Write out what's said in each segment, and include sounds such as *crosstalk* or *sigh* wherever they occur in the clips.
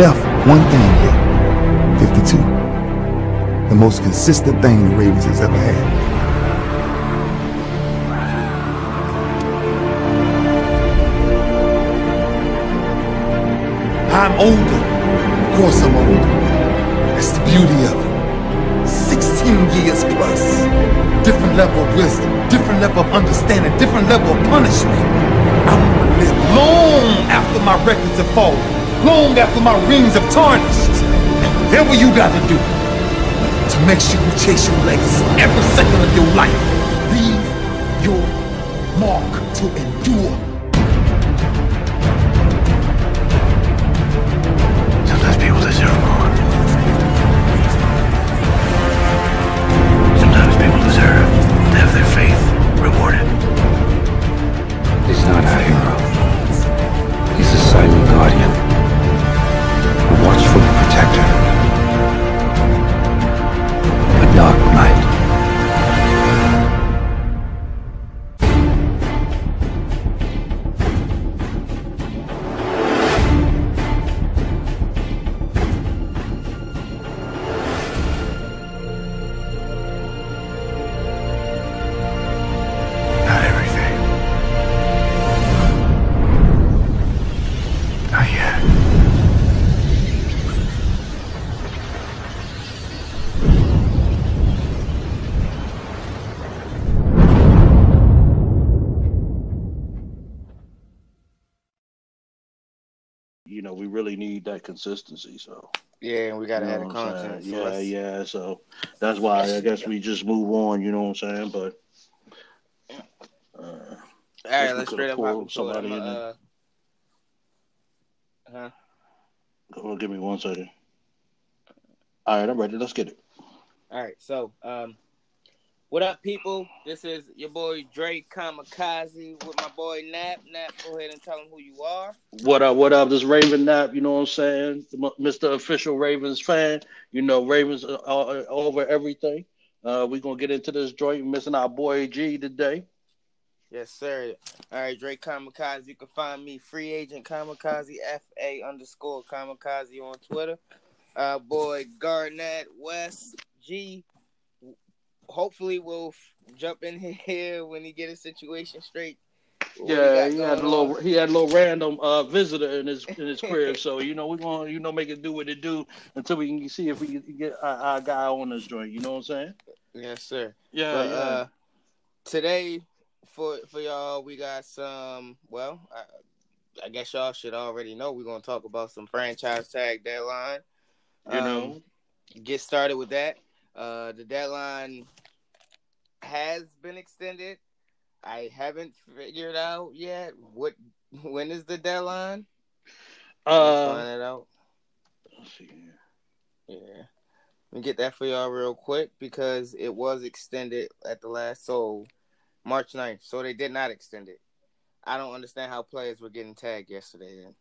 left one thing here 52. The most consistent thing the Ravens has ever had. I'm older. Of course I'm older. That's the beauty of it. 16 years plus. Different level of wisdom, different level of understanding, different level of punishment. I will live long after my records have fallen long after my rings have tarnished. that's whatever you gotta do to make sure you chase your legacy every second of your life, leave your mark to end. know, we really need that consistency. So yeah, we gotta you know have content. So yeah, let's... yeah. So that's why I guess we just move on. You know what I'm saying? But uh, all right, let's straight up somebody in. Uh, huh. Go on, give me one second. All right, I'm ready. Let's get it. All right, so um, what up, people? This is your boy Drake Kamikaze with my boy Nap. Nap, go ahead and tell them who you are. What up? What up? This Raven Nap. You know what I'm saying? Mr. Official Ravens fan. You know Ravens are, are over everything. Uh, we're gonna get into this joint. Missing our boy G today. Yes, sir. All right, Drake Kamikaze. You can find me free agent Kamikaze F A underscore Kamikaze on Twitter. Uh, boy Garnett West G. Hopefully, we'll jump in *laughs* here when he get his situation straight. Yeah, he had a little on. he had a little random uh visitor in his in his crib. *laughs* So you know we're gonna you know make it do what it do until we can see if we can get our, our guy on this joint. You know what I'm saying? Yes, sir. Yeah, But yeah. uh, today for for y'all, we got some. Well, I, I guess y'all should already know we're gonna talk about some franchise tag deadline. you Um, know. get started with that. Uh, the deadline has been extended. I haven't figured out yet what when is the deadline. Uh, find it out. let's see. Yeah. Let me get that for y'all real quick because it was extended at the last so March 9th. So they did not extend it. I don't understand how players were getting tagged yesterday then.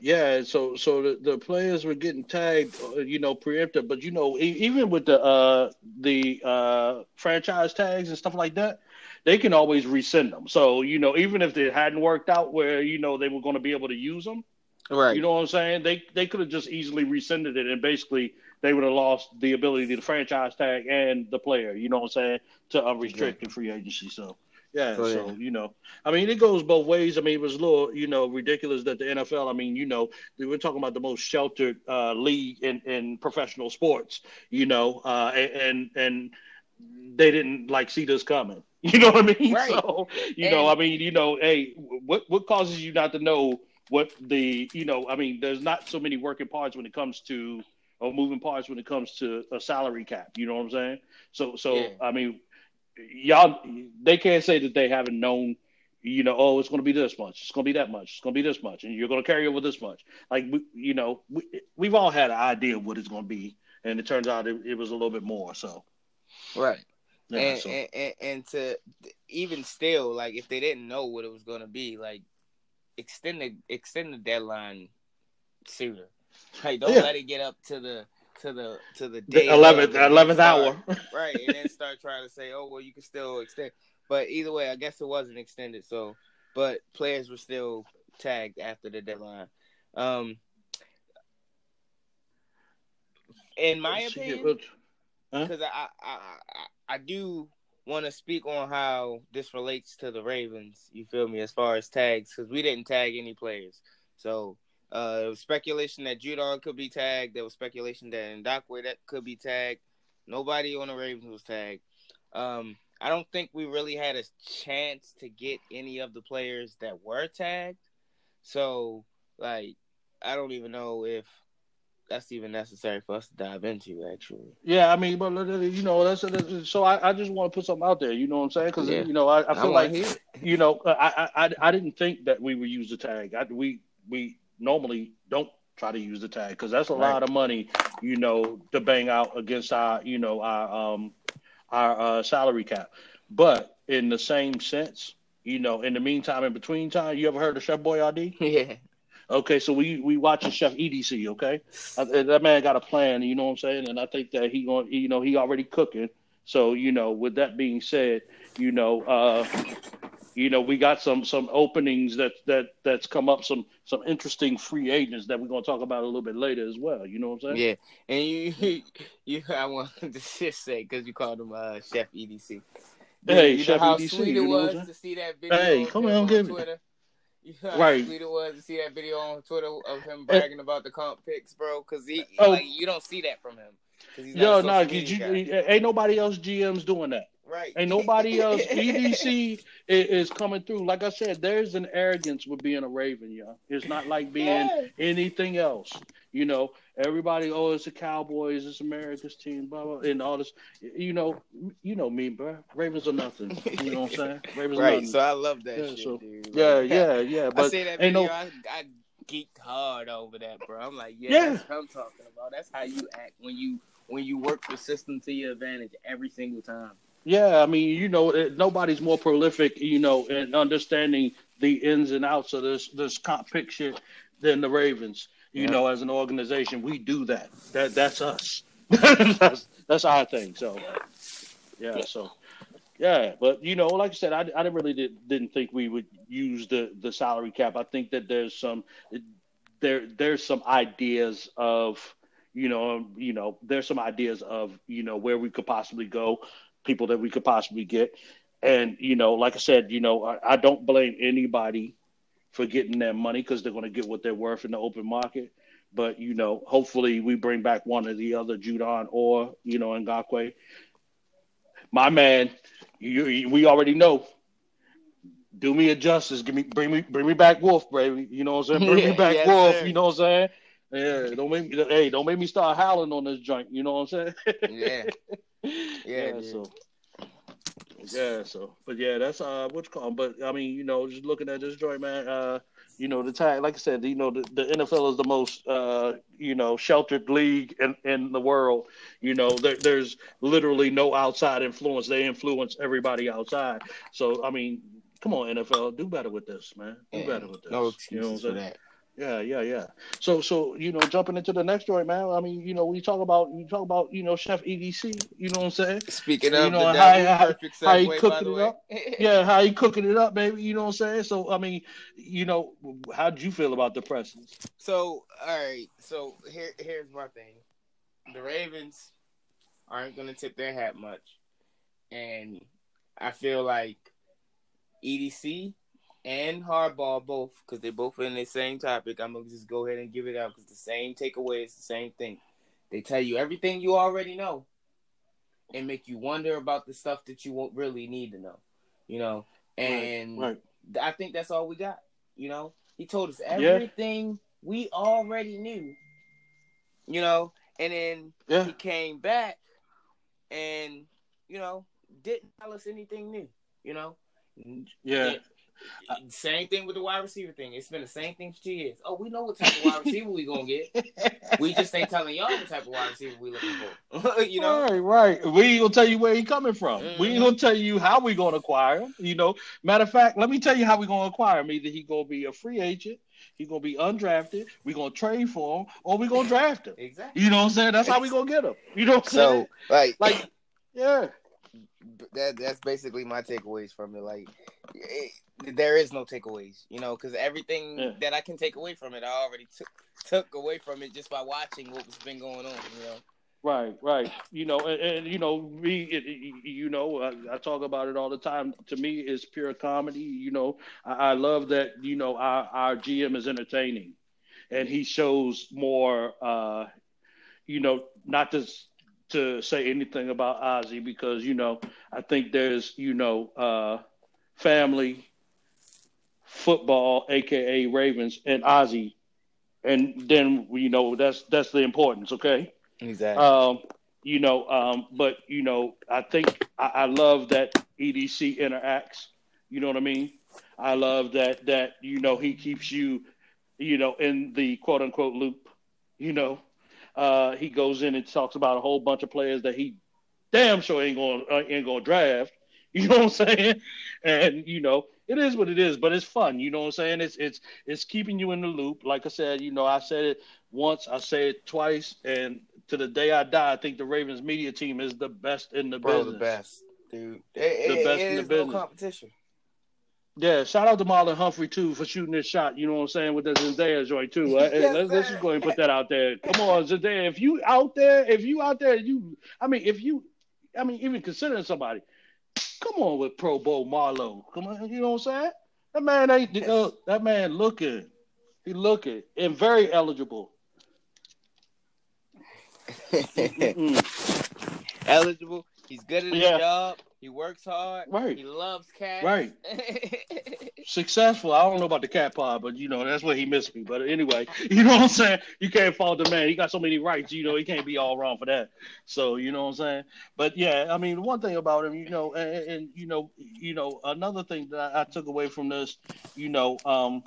Yeah, so so the, the players were getting tagged, uh, you know, preemptive. But you know, e- even with the uh the uh franchise tags and stuff like that, they can always resend them. So you know, even if it hadn't worked out where you know they were going to be able to use them, Right. you know what I'm saying? They they could have just easily rescinded it, and basically they would have lost the ability to franchise tag and the player. You know what I'm saying? To unrestricted free agency. So. Yeah, So, so yeah. you know, I mean, it goes both ways. I mean, it was a little, you know, ridiculous that the NFL. I mean, you know, we're talking about the most sheltered uh, league in, in professional sports. You know, uh, and and they didn't like see this coming. *laughs* You know what I mean? Right. So you know, I mean, you know, hey, what what causes you not to know what the you know? I mean, there's not so many working parts when it comes to or moving parts when it comes to a salary cap. You know what I'm saying? So so Yeah. I mean, y'all they can't say that they haven't known. You know, oh, it's going to be this much. It's going to be that much. It's going to be this much, and you're going to carry over this much. Like we, you know, we, we've all had an idea of what it's going to be, and it turns out it, it was a little bit more. So, Right. yeah, and, so. and, and and to even still, like if they didn't know what it was gonna be, like extend the extend the deadline sooner. Like don't Yeah. let it get up to the to the to the day eleventh eleventh hour. *laughs* right? And then start trying to say, oh well, you can still extend. But either way, I guess it wasn't extended. So, but players were still tagged after the deadline. Um, in my Let's see here, opinion, because I, I, I I I do want to speak on how this relates to the Ravens. You feel me? As far as tags, because we didn't tag any players. So uh, speculation that Judon could be tagged. There was speculation that Ngakoue that could be tagged. Nobody on the Ravens was tagged. Um, I don't think we really had a chance to get any of the players that were tagged. So like, I don't even know if that's even necessary for us to dive into. Actually. Yeah, I mean, but you know, that's, that's so. I, I just want to put something out there. You know what I'm saying? Because Yeah. you know, I, I feel wanna like you know, I, I I I didn't think that we would use the tag. I, we we normally don't try to use the tag because that's a Right. lot of money, you know, to bang out against our you know our um our uh, salary cap. But in the same sense, you know, in the meantime, in between time, you ever heard of Chef Boyardee? *laughs* yeah. Okay, so we we watching Chef EDC. Okay, Uh, that man got a plan. You know what I'm saying? And I think that he going, you know, he already cooking. So you know, with that being said, you know, uh, you know, we got some some openings that that that's come up. Some some interesting free agents that we're gonna talk about a little bit later as well. You know what I'm saying? Yeah, and you, *laughs* you, I wanted *laughs* to just say because you called him uh, Chef EDC. Hey, you know Chef how EDC, sweet it you know what was to see that video. Hey, of come on, give me- Twitter. *laughs* You know how Right. sweet it was to see that video on Twitter of him Eh. bragging about the comp picks, bro. Because he, Oh. like, you don't see that from him. 'Cause he's not Yo, a no, social you, ain't nobody else GMs doing that. Right? Ain't nobody else. *laughs* EDC is, is coming through. Like I said, there's an arrogance with being a Raven, yo. It's not like being Yeah. anything else. You know, everybody, oh, it's the Cowboys, it's America's team, blah blah, and all this. You know, you know me, bro. Ravens are nothing. You know what I'm saying? *laughs* Ravens are right. nothing. So I love that Yeah, shit, so- dude. yeah, yeah, yeah. I But that ain't video. no. I, I geeked hard over that, bro. I'm like, yeah, Yeah. that's what I'm talking about. That's how you act when you when you work the system to your advantage every single time. Yeah, I mean, you know, it, nobody's more prolific, you know, in understanding the ins and outs of this this comp picture than the Ravens. You Yeah. know, as an organization, we do that. That that's us. *laughs* that's that's our thing. So, yeah. So, yeah. But you know, like I said, I, I didn't really did, didn't think we would use the the salary cap. I think that there's some there there's some ideas of you know you know there's some ideas of you know where we could possibly go, people that we could possibly get, and you know, like I said, you know, I, I don't blame anybody for getting their money because they're going to get what they're worth in the open market. But you know, hopefully we bring back one or the other, Judon or you know Ngakoue. My man, you, you, we already know. Do me a justice, give me bring me bring me back Wolf, baby. You know what I'm saying? Bring *laughs* me back Yes, Wolf. sir. You know what I'm saying? Yeah, don't make me. Hey, don't make me start howling on this joint. You know what I'm saying? Yeah. *laughs* yeah. dude. So. Yeah, so but yeah, that's uh what what's called. But I mean, you know, just looking at this joint, man, uh, you know, the tag like I said, you know, the, the NFL is the most uh, you know, sheltered league in, in the world. You know, there, there's literally no outside influence. They influence everybody outside. So I mean, come on, NFL, do better with this, man. Do Yeah, better with this. No you know what I'm saying? that. Yeah, yeah, yeah. So, so you know, jumping into the next joint, man. I mean, you know, we talk about you talk about you know Chef EDC. You know what I'm saying? Speaking of, You know, the how- devil, how- perfect how he cooking it way. up? yeah, how he cooking it up, baby. You know what I'm saying? So, I mean, you know, how'd you feel about the presses? So, all right. So here, here's my thing. The Ravens aren't going to tip their hat much, and I feel like EDC and Harbaugh both, because they both in the same topic. I'm gonna just go ahead and give it out because the same takeaway is the same thing. They tell you everything you already know, and make you wonder about the stuff that you won't really need to know. You know, and right. I think that's all we got. You know, he told us Yeah. everything we already knew. You know, and then Yeah. he came back and you know didn't tell us anything new. You know, Yeah. It- same thing with the wide receiver thing. It's been the same thing for two years. Oh, we know what type of wide receiver we gonna get. *laughs* We just ain't telling y'all what type of wide receiver we looking for. *laughs* you know, Right, right. We ain't gonna tell you where he coming from. We Mhm. ain't gonna tell you how we gonna acquire him. You know, matter of fact, let me tell you how we gonna acquire him. Either he gonna be a free agent, he gonna be undrafted, we gonna trade for him, or we gonna draft him. exactly. You know what I'm saying? That's how we gonna get him. You know what I'm So saying? like, Like, yeah, that that's basically my takeaways from it. Like, it, there is no takeaways, you know, because everything Yeah. that I can take away from it, I already took took away from it just by watching what's been going on. You know, right, right. You know, and, and you know, me, it, it- you know, I, I talk about it all the time. To me, it's pure comedy. You know, I, I love that. You know, our our GM is entertaining, and he shows more. uh You know, not to to say anything about Ozzy because you know, I think there's you know, uh family, football, aka Ravens, and Ozzy, and then you know that's that's the importance. Okay. exactly. Um, you know, um, but you know, I think I, I love that EDC interacts. You know what I mean? I love that that you know he keeps you, you know, in the quote unquote loop. You know, uh, he goes in and talks about a whole bunch of players that he damn sure ain't going uh, ain't going to draft. *laughs* You know what I'm saying? And you know, it is what it is, but it's fun. You know what I'm saying? It's it's it's keeping you in the loop. Like I said, you know, I said it once, I say it twice, and to the day I die, I think the Ravens media team is the best in the Bro, business. the best, dude. It, The it- best it in the business. no competition. Yeah, shout out to Marlon Humphrey too for shooting this shot. You know what I'm saying with the Zendaya joint too. Yes, let's, let's just go ahead and put that out there. Come on, Zendaya. If you out there, if you out there, you. I mean, if you, I mean, even considering somebody, come on with Pro Bowl Marlo. Come on, you know what I'm saying? That man ain't. Uh, that man looking. He looking and very eligible. *laughs* Eligible. He's good at his Yeah. job. He works hard. Right. He loves cats. Right. *laughs* Successful. I don't know about the cat pod, but you know that's where he missed me. But anyway, *laughs* you know what I'm saying. You can't fault the man. He got so many rights. You know he can't be all wrong for that. So you know what I'm saying. But yeah, I mean one thing about him, you know, and, and you know, you know another thing that I, I took away from this, you know, um,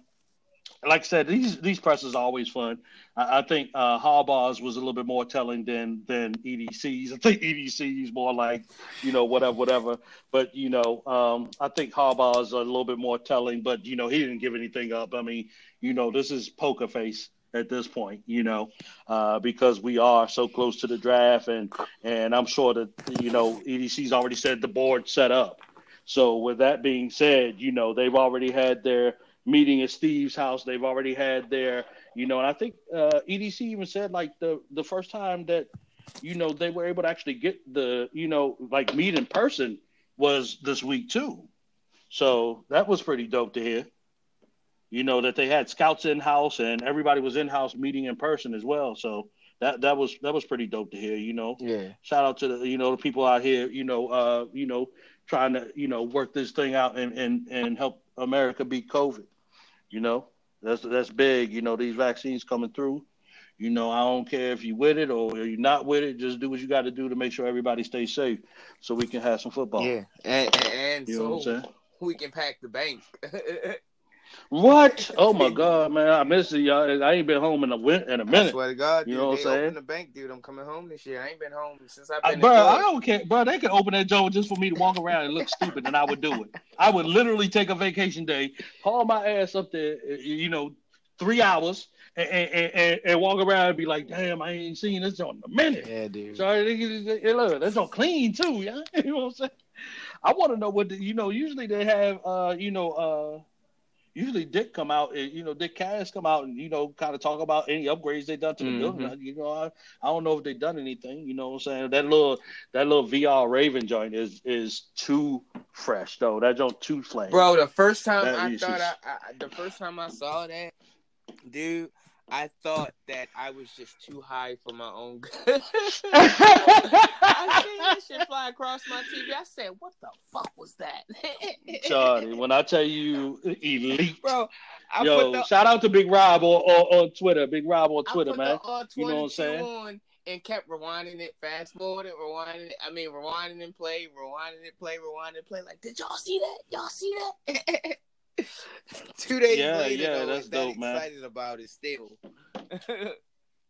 like I said, these these presses are always fun. I, I think uh, Harbaugh's was a little bit more telling than than EDC's. I think EDC's more like, you know, whatever, whatever. But you know, um, I think Harbaugh's a little bit more telling. But you know, he didn't give anything up. I mean, you know, this is poker face at this point, you know, uh, because we are so close to the draft, and and I'm sure that you know EDC's already said the board set up. So with that being said, you know they've already had their meeting at Steve's house. They've already had their, you know, and I think uh, EDC even said like the the first time that, you know, they were able to actually get the, you know, like meet in person was this week too. So that was pretty dope to hear. You know that they had scouts in house and everybody was in house meeting in person as well. So that that was that was pretty dope to hear. You know, Yeah. shout out to the you know the people out here. You know, uh, you know, trying to you know work this thing out and and and help America beat COVID. You know, that's that's big. You know, these vaccines coming through. You know, I don't care if you with it or you're not with it. Just do what you got to do to make sure everybody stays safe, so we can have some football. Yeah. And and, and You know what I'm so saying? we can pack the bank. *laughs* What? *laughs* Oh my God, man! I miss it, y'all. I ain't been home in a win- in a minute. I swear to God, dude, You know what I'm saying? the bank, dude. I'm coming home this year. I ain't been home since I've I, been. bro, in I don't care, bro. They could open that joint just for me to walk around and look stupid, and I would do it. I would literally take a vacation day, haul my ass up there, uh, you know, three hours, and, and, and, and walk around and be like, "Damn, I ain't seen this joint in a minute." Yeah, dude. Sorry, hey, look, that's on clean too, yeah. *laughs* You know what I'm saying? I want to know what the, you know. Usually they have, uh, you know, uh, usually Dick come out, you know, Dick Cass come out and you know, kind of talk about any upgrades they done to the Mhm. building. You know, I, I don't know if they done anything. You know what I'm saying? That little that little VR Raven joint is is too fresh though. That joint too flame, Bro, the first time That I is thought I, I, the first time I saw that, dude, I thought that I was just too high for my own good. *laughs* I seen that shit fly across my TV. I said, "What the fuck was that?" *laughs* Charlie. When I tell you elite, Bro, I yo, put the shout out to Big Rob on, on, on Twitter. Big Rob on Twitter, man. You know what I'm saying? And kept rewinding it, fast forwarding, rewinding it. I mean, rewinding and play, rewinding it, play, rewinding and play. Like, did y'all see that? Y'all see that? *laughs* *laughs* Two days Yeah, later, yeah, though, that's that dope, man. excited about it still. *laughs*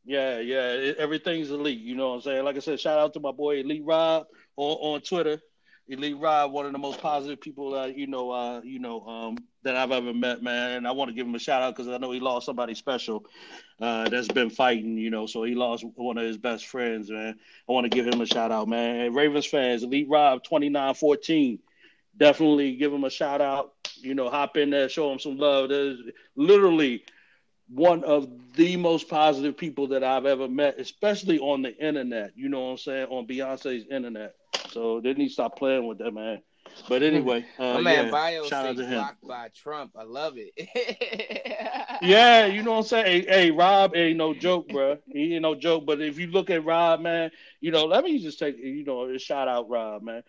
Yeah, yeah, it, everything's elite. You know what I'm saying? Like I said, shout out to my boy Elite Rob on, on Twitter. Elite Rob, one of the most positive people that you know, uh, you know, um, that I've ever met, man. And I want to give him a shout out because I know he lost somebody special uh, that's been fighting. You know, so he lost one of his best friends, man. I want to give him a shout out, man. Ravens fans, Elite Rob, twenty nine fourteen. Definitely give him a shout out. You know, hop in there, show him some love. There's literally one of the most positive people that I've ever met, especially on the internet. You know what I'm saying? On Beyonce's internet. So they need to stop playing with that, man. But anyway, *laughs* uh, man yeah, Bio shout out to him. blocked by Trump. I love it. *laughs* Yeah, you know what I'm saying? Hey, hey, Rob ain't no joke, bro. He ain't no joke. But if you look at Rob, man, you know, let me just take, you know, a shout out Rob, man.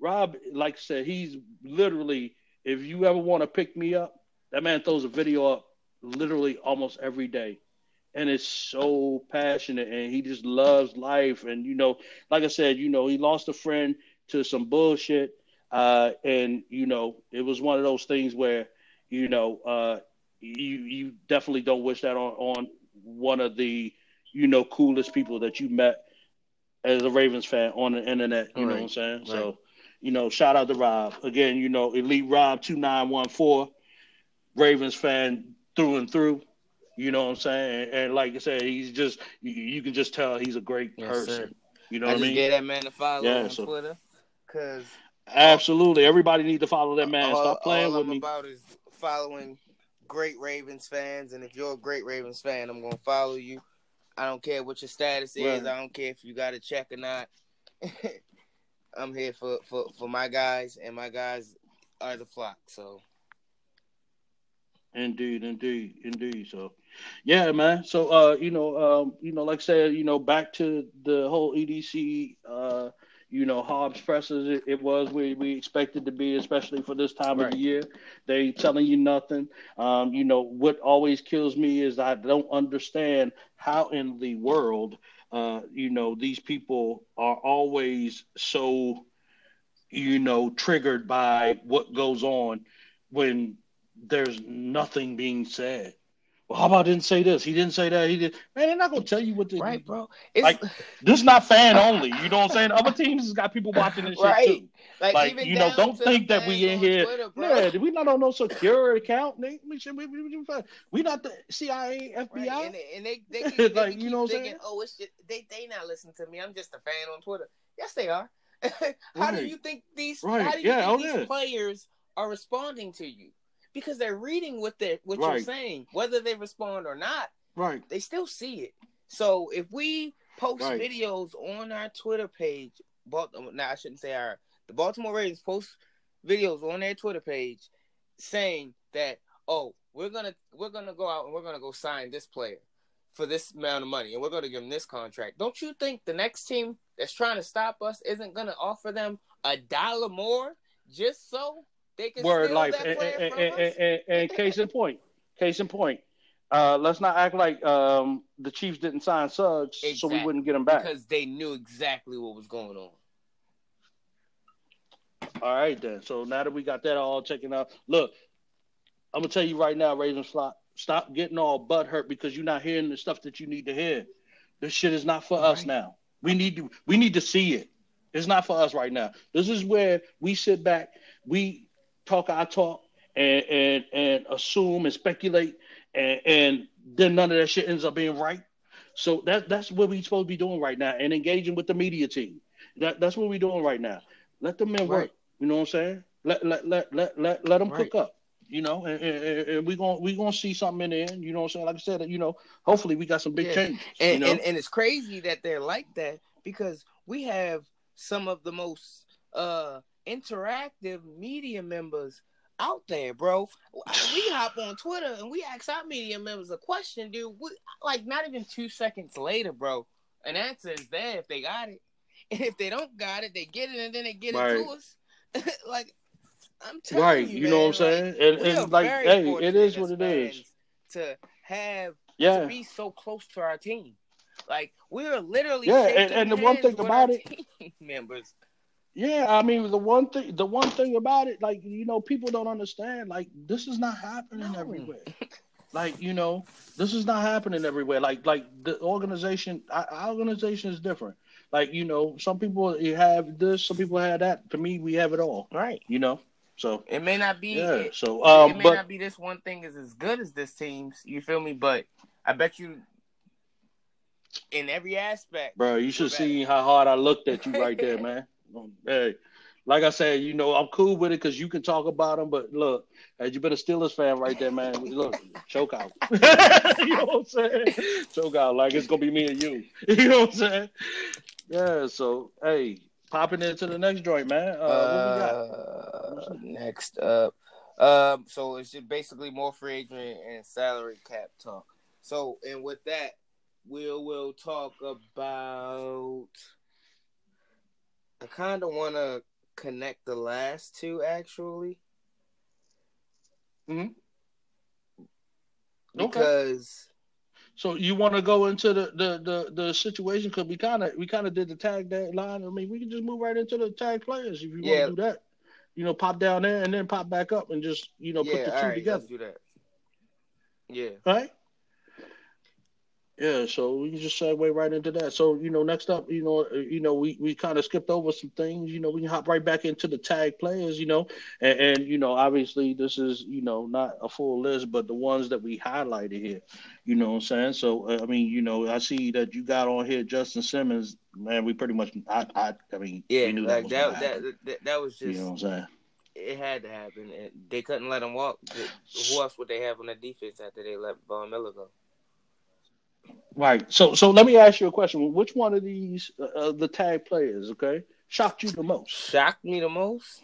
Rob, like I said, he's literally, if you ever want to pick me up, that man throws a video up literally almost every day. And it's so passionate and he just loves life. And, you know, like I said, you know, he lost a friend to some bullshit. Uh, and, you know, it was one of those things where, you know, uh, you you definitely don't wish that on, on one of the you know coolest people that you met as a Ravens fan on the internet. You know what I'm Right, saying? So, right. You know, shout out to Rob again. You know, Elite Rob two nine one four, Ravens fan through and through. You know what I'm saying? And, and like I said, he's just you, you can just tell he's a great Yes, person. sir. You know I what I mean? gave that man to follow Yeah, on so- Twitter because Absolutely. Everybody need to follow that man. all, Stop playing all with I'm me. about is following great Ravens fans, and if you're a great Ravens fan, I'm gonna follow you. I don't care what your status is. Right. I don't care if you got a check or not. *laughs* I'm here for, for, for my guys, and my guys are the flock. So Indeed, indeed, indeed. So, yeah, man. So, uh, you know, um, you know, like I said, you know, back to the whole EDC, uh, you know, Hobbs presses. It, it was where we expected to be, especially for this time of the year. They telling you nothing. Um, you know, what always kills me is I don't understand how in the world, uh, you know, these people are always so, you know, triggered by what goes on when there's nothing being said. Well, how about didn't say this? He didn't say that. He did. Man, they're not gonna tell you what the right, bro. It's like. This is not fan only. You know what I'm saying? Other teams has got people watching this Right. shit too. like, Like even you know, don't think that we in here. Twitter, yeah, we not on no secure account. We, we, we, we, not the CIA, FBI. Right, and, they- and they, they, *laughs* they, Like, keep you know what I'm thinking, saying? oh, it's just, they they not listening to me. I'm just a fan on Twitter. Yes, they are. *laughs* how do you think these? Right, How do you yeah, think oh, these yeah. players are responding to you? Because they're reading what they what you're saying, whether they respond or not. Right. They still see it. So if we post Right. videos on our Twitter page, Baltimore, now I shouldn't say our the Baltimore Ravens post videos on their Twitter page saying that oh we're gonna we're gonna go out and we're gonna go sign this player for this amount of money and we're gonna give him this contract. Don't you think the next team that's trying to stop us isn't gonna offer them a dollar more just so they can Word life. And, and, and, *laughs* and, case in point. Case in point. Uh, let's not act like um, the Chiefs didn't sign Suggs, so we wouldn't get him back. because they knew exactly what was going on. All right, then. So now that we got that all taken out, look, I'm gonna tell you right now, Ravens flop. Stop getting all butt hurt because you're not hearing the stuff that you need to hear. This shit is not for us Right. now. We need to we need to see it. It's not for us right now. This is where we sit back, we talk our talk, and and and assume and speculate, and and then none of that shit ends up being right. So that that's what we're supposed to be doing right now, and engaging with the media team. That that's what we're doing right now. Let the men work. You know what I'm saying? Let let let let let, let them Right. cook up. You know, and, and, and- and we gonna we gonna see something in there. You know what I'm saying? Like I said, you know, hopefully we got some big Yeah. changes. and, you know, and and it's crazy that they're like that because we have some of the most uh interactive media members out there, bro. We hop on Twitter and we ask our media members a question, dude. We, like not even two seconds later, bro. An answer is there if they got it, *laughs* and if they don't got it, they get it and then they get Right. it to us. *laughs* like I'm telling you right? you, You, know what I'm saying? like, and and like, hey, it is what it is. To have Yeah, to be so close to our team. Like we are literally Yeah, and- and the one thing about it- *laughs* members. Yeah. I mean, the one thing, the one thing about it, like you know, people don't understand. Like this is not happening No. everywhere. Like you know, this is not happening everywhere. Like like the organization, our our organization is different. Like you know, some people you have this, some people have that. To me, we have it all. Right. You know, so It may not be. yeah. It, So it um, may but not be this one thing is as good as this team's. You feel me? But I bet you, in every aspect, Bro, you should see how hard I looked at you right there, *laughs* man. Hey, like I said, you know, I'm cool with it because you can talk about them, but look, hey, you been a Steelers fan right there, man. Look, choke out. *laughs* you know what I'm saying? Choke out like it's gonna be me and you. *laughs* You know what I'm saying? Yeah. So, hey, popping into the next joint, man. Uh, uh, next up, um, so it's just basically more free agent and salary cap talk. So, and with that, we'll we'll talk about. I kind of want to connect the last two actually. Mm-hmm. Okay. Because So you want to go into the the the, the situation because we kind of we kind of did the tag that line. I mean, we can just move right into the tag players if you Yeah. want to do that. You know, pop down there and then pop back up and just you know yeah, put the two right, together. do that. Yeah. Right? Yeah, so we can just segue right into that. So, you know, next up, you know, uh, you know, we, we kind of skipped over some things. You know, we can hop right back into the tag players. You know, and, and you know, obviously this is you know not a full list, but the ones that we highlighted here. You know what I'm saying? So, uh, I mean, you know, I see that you got on here Justin Simmons. Man, we pretty much, I, I, I mean, Yeah, like was that that, that that was just you know what I'm saying? it had to happen. They couldn't let him walk. Who else would they have on the defense after they let Von Miller go? Right. So, so let me ask you a question. Which one of these, uh, uh, the tag players, okay, shocked you the most? Shocked me the most.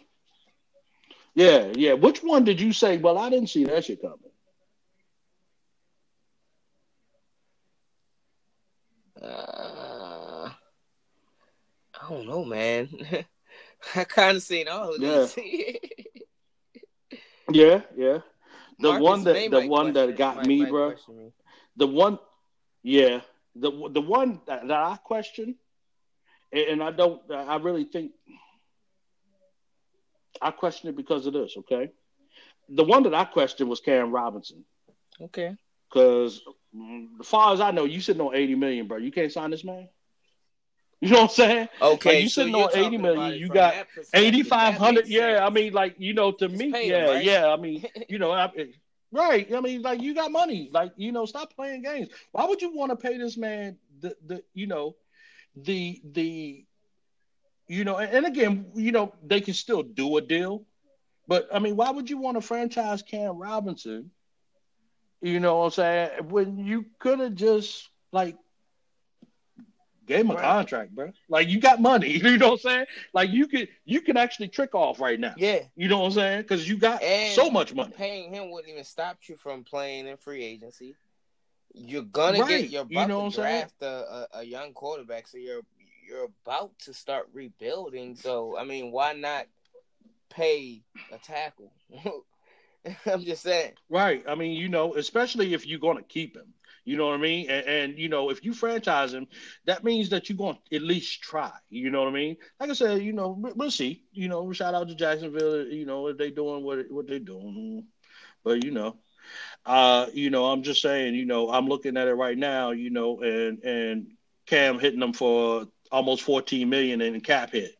Yeah, yeah. Which one did you say? Well, I didn't see that shit coming. Uh, I don't know, man. *laughs* I kind of seen all of these. Yeah, yeah. The Marcus one that the one that got me, bro. The one, yeah. The the one that, that I question, and, and I don't. I really think I question it because of this. Okay. The one that I questioned was Cam Robinson. Okay. Because mm, as far as I know, you sitting on eighty million, bro. You can't sign this man. You know what I'm saying? Okay, Like, you so sitting you're on eighty talking million. about it You got that perspective. eighty five That hundred. makes Yeah, I mean, like you know, to Just me, pay him, yeah, right? yeah. I mean, *laughs* you know, I, right? I mean, like you got money. Like you know, stop playing games. Why would you want to pay this man the the you know the the you know and, and again you know they can still do a deal, but I mean, why would you want to franchise Cam Robinson? You know what I'm saying? When you could have just like gave him a Right. contract, bro. Like you got money. *laughs* You know what I'm saying? Like you could you can actually trick off right now. Yeah, You know what I'm saying? Because you got and so much money. Paying him wouldn't even stop you from playing in free agency. You're gonna Right. get you're You know to draft a, a, a young quarterback, so you're you're about to start rebuilding. So I mean, why not pay a tackle? *laughs* I'm just saying. Right. I mean, you know, especially if you're going to keep him. You know what I mean? And, and you know, if you franchise him, that means that you're going to at least try. You know what I mean? Like I said, you know, we- we'll see. You know, shout out to Jacksonville. You know, if they doing what what they doing, but you know, uh, you know, I'm just saying. You know, I'm looking at it right now. You know, and and Cam hitting them for almost 14 million in cap hit.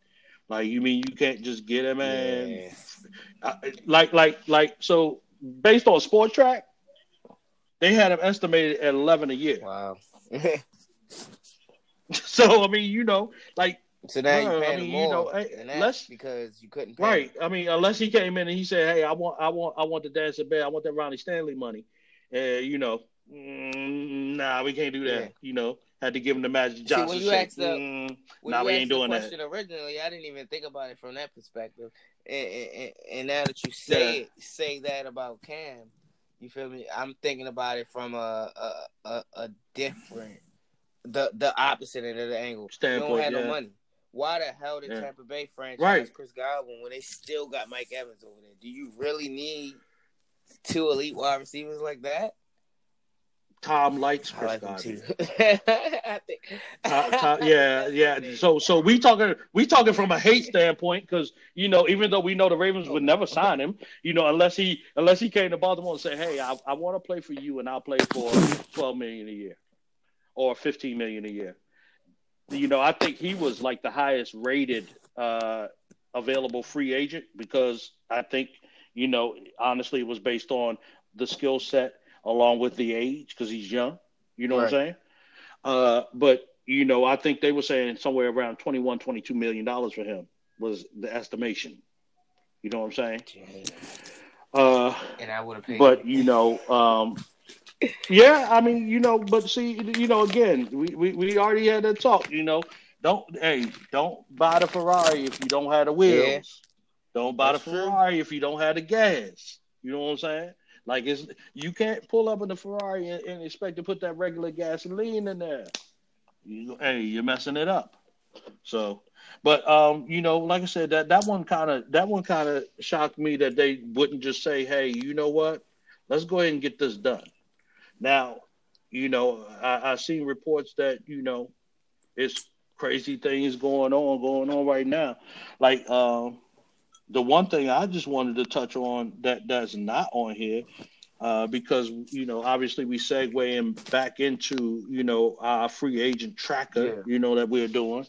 Like, you mean you can't just get him, man? Yeah. Uh, like like like so based on Spotrac they had him estimated at 11 a year Wow. *laughs* so i mean you know like so now you're I mean, him you know, hey, that because you couldn't pay. right him. i mean unless he came in and he said hey i want i want i want the dance at bed i want that ronnie stanley money uh, you know mm, nah we can't do that Yeah. you know had to give him the magic See, johnson when you shake. asked the- Mm, When Nah, you we asked ain't the doing that. originally, I didn't even think about it from that perspective. And, and, and now that you say it, say that about Cam, you feel me? I'm thinking about it from a a, a, a different, the the opposite end of the angle. You Standpoint, don't have yeah. no money. Why the hell did Yeah. Tampa Bay franchise Right. Chris Godwin when they still got Mike Evans over there? Do you really need two elite wide receivers like that? Tom likes chris like Godwin. *laughs* I think. Uh, uh, yeah, yeah. So, so we talking, we talking from a hate standpoint because you know, even though we know the Ravens would never sign him, you know, unless he, unless he came to Baltimore and said, "Hey, I, I want to play for you, and I'll play for twelve million a year, or fifteen million a year." You know, I think he was like the highest rated uh, available free agent because I think, you know, honestly, it was based on the skill set along with the age because he's young. You know what I'm saying? Uh, but you know, I think they were saying somewhere around 21, 22 million dollars for him was the estimation. You know what I'm saying? Uh, and I would have paid. but you know, um, yeah, I mean, you know, but see, you know, again, we, we, we already had that talk. You know, don't hey, don't buy the Ferrari if you don't have the wheels. Yeah. Don't buy That's the true. Ferrari if you don't have the gas. You know what I'm saying? Like it's you can't pull up in the Ferrari and, and expect to put that regular gasoline in there. You, hey, you're messing it up. So, but um, you know, like I said, that that one kind of that one kind of shocked me that they wouldn't just say, "Hey, you know what? Let's go ahead and get this done." Now, you know, I, I've seen reports that you know, it's crazy things going on going on right now. Like um, the one thing I just wanted to touch on that that's not on here. Uh, because you know, obviously, we segue in back into you know our free agent tracker, Yeah. you know that we're doing.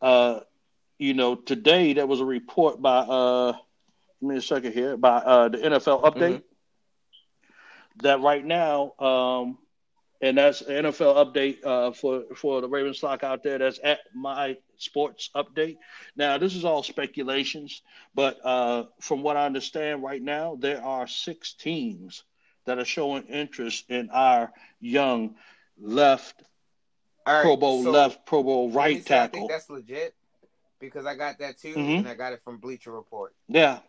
Uh, you know, today there was a report by uh, give me a second here by uh, the NFL update that right now, um, and that's NFL update uh, for for the Ravens stock out there. That's at my sports update. Now, this is all speculations, but uh, from what I understand right now, there are six teams that are showing interest in our young left right, Pro Bowl so left, Pro Bowl right say I tackle. think that's legit because I got that too, Mhm. and I got it from Bleacher Report. Yeah.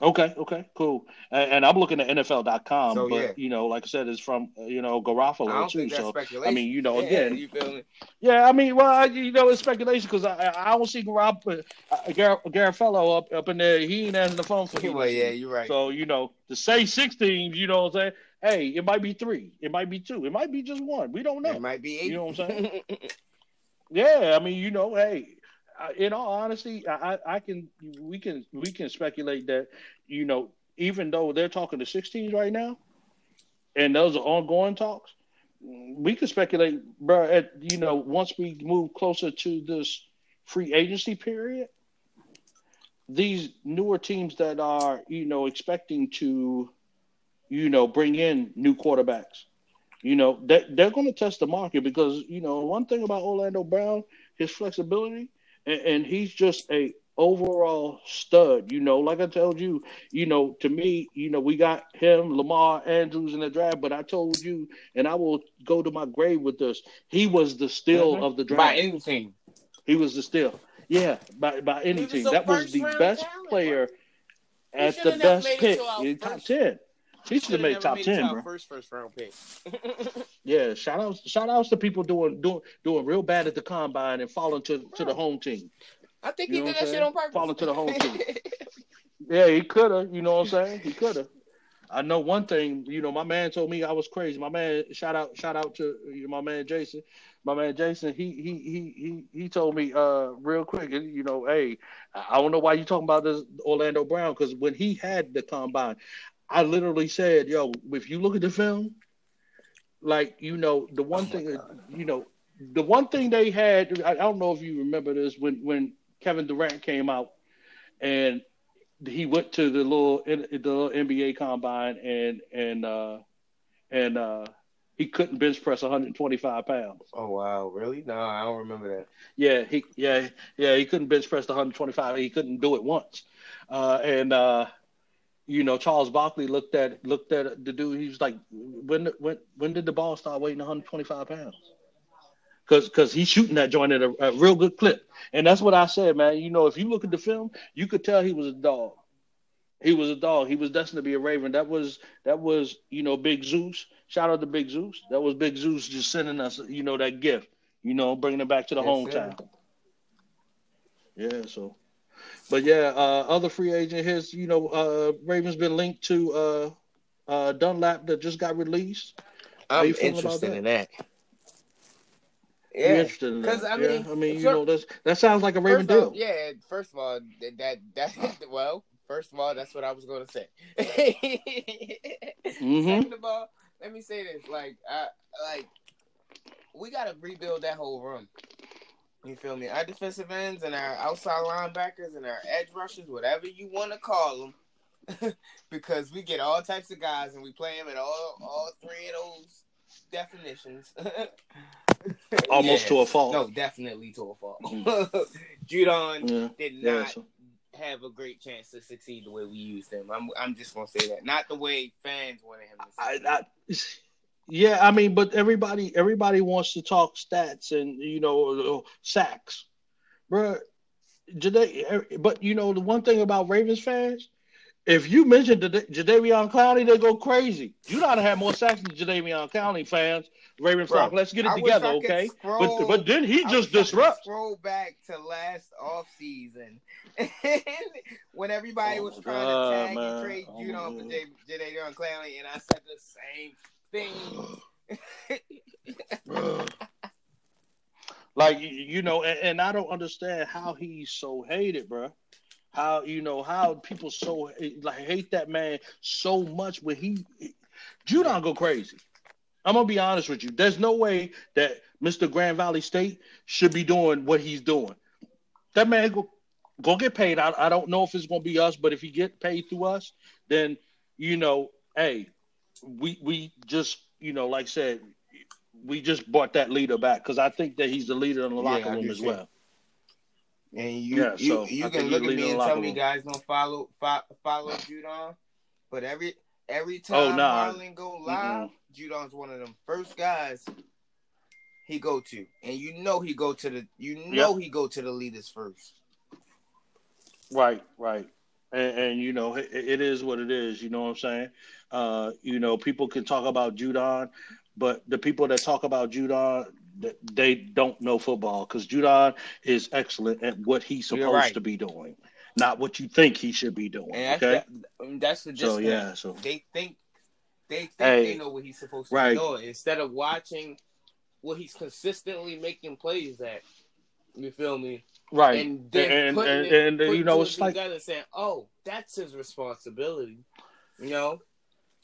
Okay. Okay. Cool. And, and I'm looking at NFL.com, So, but yeah. you know, like I said, it's from uh, you know I Garofalo don't too. think that's So speculation. I mean, you know, Yeah, again, you feel me? yeah. I mean, well, I- you know, it's speculation because I, I don't see Garofalo, uh, Gar- Garofalo up up in there. He ain't answering the phone for *laughs* me. well, yeah, you're right. So you know, to say six teams, you know what I'm saying? Hey, it might be three, it might be two, it might be just one. We don't know. it might be eight. You know what I'm saying? *laughs* Yeah, I mean, you know, hey, I- in all honesty, I, I can we can we can speculate that you know even though they're talking to 16s right now, and those are ongoing talks. We can speculate, bro. At you know, once we move closer to this free agency period, these newer teams that are you know expecting to, you know, bring in new quarterbacks, you know, they, they're going to test the market because you know one thing about Orlando Brown, his flexibility, and, and he's just a overall stud. You know, like I told you, you know, to me, you know, we got him, Lamar Andrews in the draft, but I told you, and I will go to my grave with this. He was the steal Mhm. of the draft. By anything. He was the steal. Yeah, by by any was team. That was the best talent, player He at the best pick in top first- ten. He should have made top made ten, to our bro. First first round pick. *laughs* Yeah, shout outs, shout outs to people doing doing doing real bad at the combine and falling to to the home team. I think You he did that shit on purpose. Falling to the home team. *laughs* Yeah, he could have. You know what I'm saying? He could have. I know one thing. You know, my man told me I was crazy. My man, shout out, shout out to you know, my man Jason. My man Jason, he he he he he told me uh real quick. You know, hey, I don't know why you talking about this Orlando Brown because when he had the combine, I literally said, yo, if you look at the film, like you know, the one thing, you know, the one thing they had. I, I don't know if you remember this when when Kevin Durant came out and he went to the little the little NBA combine and and uh and uh he couldn't bench press 125 pounds. Oh wow, really? No, I don't remember that. Yeah, he yeah yeah he couldn't bench press 125. He couldn't do it once. Uh, and uh, you know Charles Barkley looked at looked at the dude. He was like, when when when did the ball start weighing 125 pounds? Cause, cause he's shooting that joint at a, a real good clip, and that's what I said, man. You know, if you look at the film, you could tell he was a dog. He was a dog. He was destined to be a Raven. That was that was you know Big Zeus. Shout out to Big Zeus. That was Big Zeus just sending us you know that gift. You know, bringing it back to the Yes, hometown. Yeah. So, but yeah, uh, other free agent his you know uh, Ravens been linked to uh, uh, Dunlap that just got released. How I'm you feeling about interested that? in that. You're Yeah, interested in 'cause, that? I mean, yeah, I mean, you fir- know, that's that sounds like a Raven First off, deal. yeah. First of all, that that, that *laughs* well, first of all, that's what I was going to say. *laughs* Mhm. Second of all, let me say this: like, I like we got to rebuild that whole room. You feel me? Our defensive ends and our outside linebackers and our edge rushers, whatever you want to call them, *laughs* because we get all types of guys and we play them at all all three of those definitions. *laughs* Almost Yeah. to a fault. No, definitely to a fault. Mm. *laughs* Judon Yeah. did Yeah. not So, have a great chance to succeed the way we used him. I'm I'm just gonna say that. Not the way fans wanted him to I. I, yeah, I mean, but everybody, everybody wants to talk stats and you know sacks, bro. Jada- but you know the one thing about Ravens fans, if you mention Jada- Jadeveon Clowney, they go crazy. You know how to have more sacks than Jadeveon Clowney fans. Raven Bro, flock, let's get it I together, okay? scroll- But but then he just wish I disrupts. Scroll back to last off season *laughs* when everybody oh was Oh, trying God, to tag man. and trade Oh, Judon for man. J- Jadeveon Clowney, and I said the same thing. *laughs* Like you- know, and, and I don't understand how he's so hated, bro. How you know how people so like hate that man so much when he Judon go crazy. I'm gonna be honest with you. There's no way that Mr. Grand Valley State should be doing what he's doing. That man go go get paid. I, I don't know if it's gonna be us, but if he get paid through us, then you know, hey, we we just you know, like I said, we just brought that leader back because I think that he's the leader in the Yeah, locker room as well. And you, Yeah, you, so you can look at me and tell me guys don't follow fo- follow Judon, but every every Oh, time nah. Marlon go live, Judon's one of them first guys he go to, and you know he go to the you know he go to the leaders first. Right, right. And, and you know, it, it is what it is. You know what I'm saying? Uh, you know, people can talk about Judon, but the people that talk about Judon, they don't know football because Judon is excellent at what he's supposed right. to be doing, not what you think he should be doing. And that's okay. that, that's the So disconnect. yeah, so They think they think Hey. they know what he's supposed to Right. be doing instead of watching what he's consistently making plays at. You feel me? Right, And then and putting and, it, and, putting you know, it's like saying, "Oh, that's his responsibility." You know,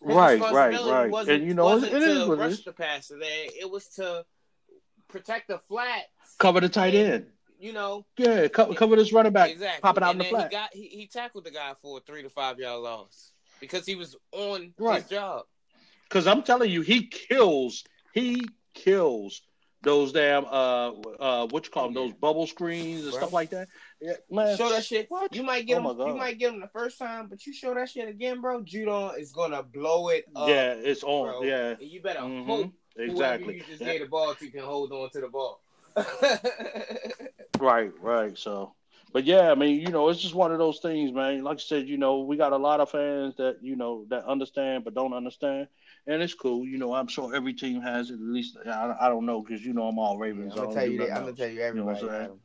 His Right, right, right. And, you know, wasn't it is to it rush is. the passer there. It was to protect the flat, Cover the tight end. You know, Yeah, cover, cover this running back exactly. popping out in the flat. He got he, he tackled the guy for a three to five yard loss because he was on Right. his job. Because I'm telling you, he kills. He kills those damn uh uh what you call them those bubble screens and stuff like that. Yeah, man. show that shit. What? You might get Oh him. You might get him the first time, but you show that shit again, bro. Judon is gonna blow it up. yeah, it's on. bro. Yeah, And you better Mhm. hope exactly. you just Yeah. gave the ball to can hold on to the ball. *laughs* Right, right. So, but yeah, I mean, you know, it's just one of those things, man. Like I said, you know, we got a lot of fans that you know that understand but don't understand, and it's cool. You know, I'm sure every team has it. At least I, I don't know because you know I'm all Ravens. I'm gonna tell you that. I'm gonna tell you You know everybody.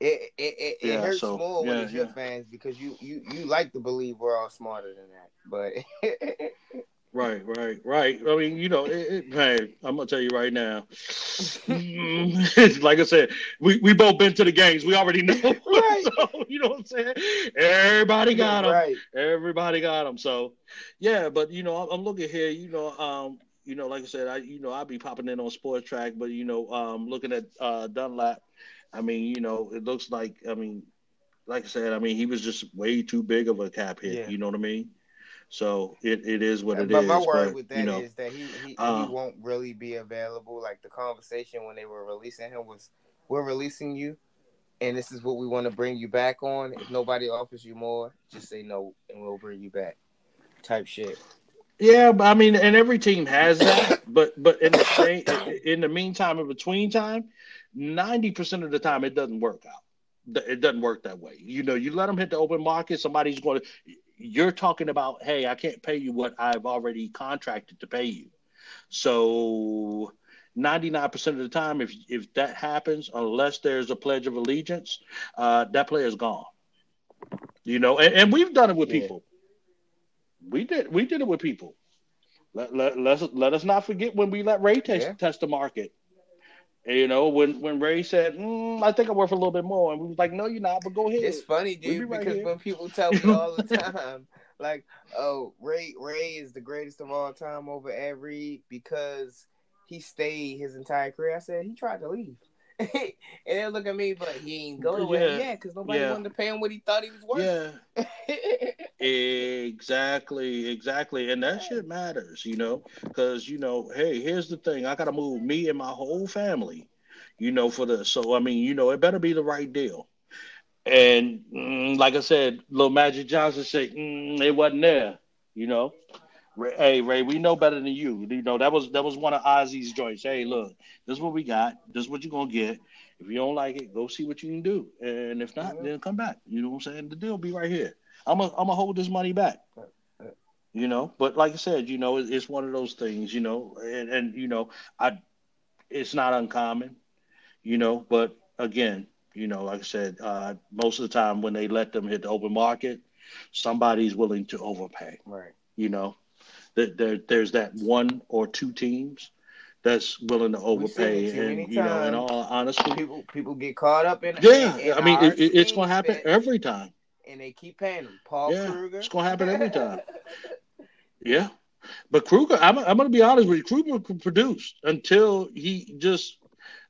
It it it, it Yeah, hurts so, more when yeah, it's your yeah. fans because you you you like to believe we're all smarter than that, but *laughs* Right, right, right. I mean, you know, it, it, hey, I'm gonna tell you right now. Mm, *laughs* like I said, we, we both been to the games. We already know. *laughs* Right. *laughs* so, you know what I'm saying? Everybody got them. right. Everybody got them. So, yeah, but you know, I'm, I'm looking here. You know, um, you know, like I said, I you know, I'll be popping in on Spotrac, but you know, um, looking at uh Dunlap. I mean, you know, it looks like. I mean, like I said, I mean, he was just way too big of a cap hit. Yeah. You know what I mean? So it, it is what it is. but my worry but, with that you is know, that he he, uh, he won't really be available. Like the conversation when they were releasing him was, "We're releasing you, and this is what we want to bring you back on. If nobody offers you more, just say no, and we'll bring you back." Type shit. Yeah, but I mean, and every team has that. but but in the same, in the meantime, in between time, ninety percent of the time it doesn't work out. It doesn't work that way. You know, you let them hit the open market. Somebody's going to. You're talking about, hey, I can't pay you what I've already contracted to pay you. So. 99% of the time, if if that happens, unless there's a pledge of allegiance, uh, that player's gone. You know, and, and we've done it with Yeah. people. We did we did it with people. Let, let, let's, let us not forget when we let Ray test, Yeah. test the market. And, you know, when, when Ray said, mm, I think I'm worth a little bit more. And we was like, no, you're not, but go ahead. It's funny, We'll be dude, right because when people tell me all the *laughs* time, like, "Oh, Ray, Ray is the greatest of all time over Ed Reed because he stayed his entire career," I said he tried to leave, *laughs* and they look at me, but he ain't go. Yeah. Yeah, because nobody Yeah. wanted to pay him what he thought he was worth. yeah, *laughs* exactly, exactly. And that shit matters, you know, because, you know, hey, here's the thing. I got to move me and my whole family, you know, for this. So, I mean, you know, it better be the right deal. And mm, like I said, little Magic Johnson said, mm, it wasn't there, you know. Ray, hey Ray, we know better than you. You know that was that was one of Ozzy's joints. Hey, look, this is what we got. This is what you're gonna get. If you don't like it, go see what you can do. And if not, Mhm. then come back. You know what I'm saying? The deal be right here. I'm gonna I'm gonna hold this money back. You know, but like I said, you know, it, it's one of those things. You know, and and you know, I it's not uncommon. You know, but again, you know, like I said, uh, most of the time when they let them hit the open market, somebody's willing to overpay. right. You know, that there, there's that one or two teams that's willing to overpay, and you know, in all honesty, People people get caught up in yeah, in- in I mean, it, it- it's gonna happen that- every time. and they keep paying them. Paul Yeah, Kruger. it's gonna happen every time. *laughs* Yeah, but Kruger, I'm, I'm gonna be honest with you, Kruger produced until he just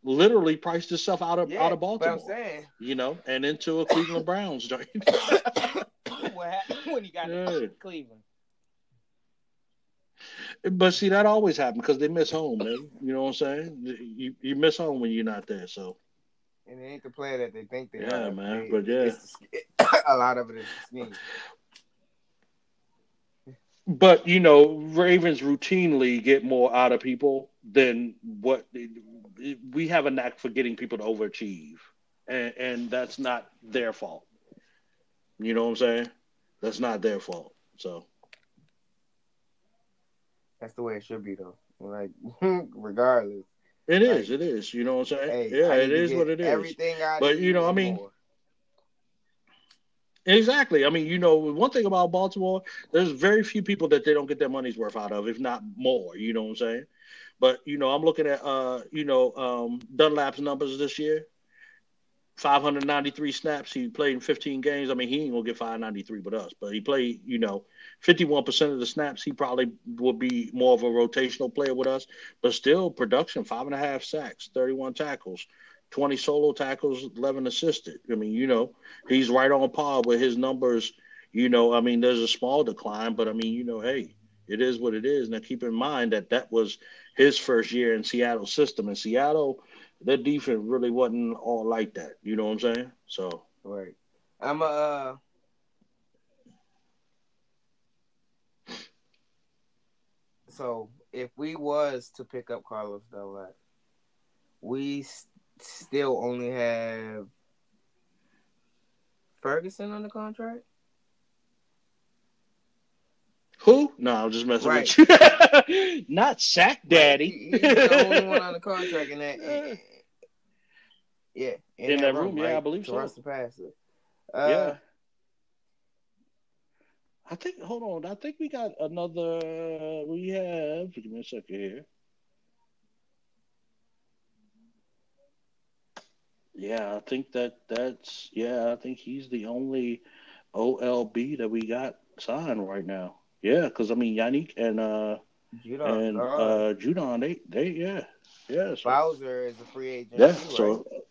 literally priced himself out of Yeah, out of Baltimore, saying, you know, and into a Cleveland Browns *laughs* joint. *coughs* what happened when he got Yeah. to Cleveland? But see, that always happens because they miss home, man. You know what I'm saying? You you miss home when you're not there. So And it ain't the player that they think they Yeah, are. man, They- but yeah. *coughs* a lot of it is scheme. But you know, Ravens routinely get more out of people than what we have a knack for getting people to overachieve, and, and that's not their fault. You know what I'm saying? That's not their fault. So That's the way it should be, though. Like, *laughs* regardless. it is. It is. You know what I'm saying? Hey, yeah, it is what it is. Everything I But, you know, I mean, more. Exactly. I mean, you know, one thing about Baltimore, there's very few people that they don't get their money's worth out of, if not more. You know what I'm saying? But you know, I'm looking at uh, you know, um, Dunlap's numbers this year. 593 snaps. He played in 15 games. I mean, he ain't gonna get 593 with us, but he played, you know, 51% of the snaps. He probably would be more of a rotational player with us, but still production five and a half sacks, 31 tackles, 20 solo tackles, 11 assisted. I mean, you know, he's right on par with his numbers. You know, I mean, there's a small decline, but I mean, you know, hey, it is what it is. Now, keep in mind that that was his first year in Seattle system. In Seattle, their defense really wasn't all like that. You know what I'm saying? So, Right. I'm a. Uh, so if we was to pick up Carlos Delvac, we s- still only have Ferguson on the contract. who? No, I'm just messing Right. with you. *laughs* Not Sack Daddy. He- he's the only one on the *laughs* contract in that. Yeah, In that room, yeah, I believe to so. rush the passer. Uh, yeah. I think. Hold on. I think we got another. We have. Give me a second here. Yeah, I think that that's. Yeah, I think he's the only OLB that we got signed right now. Yeah, because I mean Yannick and uh Judon, and uh, uh Judon, they they yeah yeah. So, Bowser is a free agent. yeah, too, so right?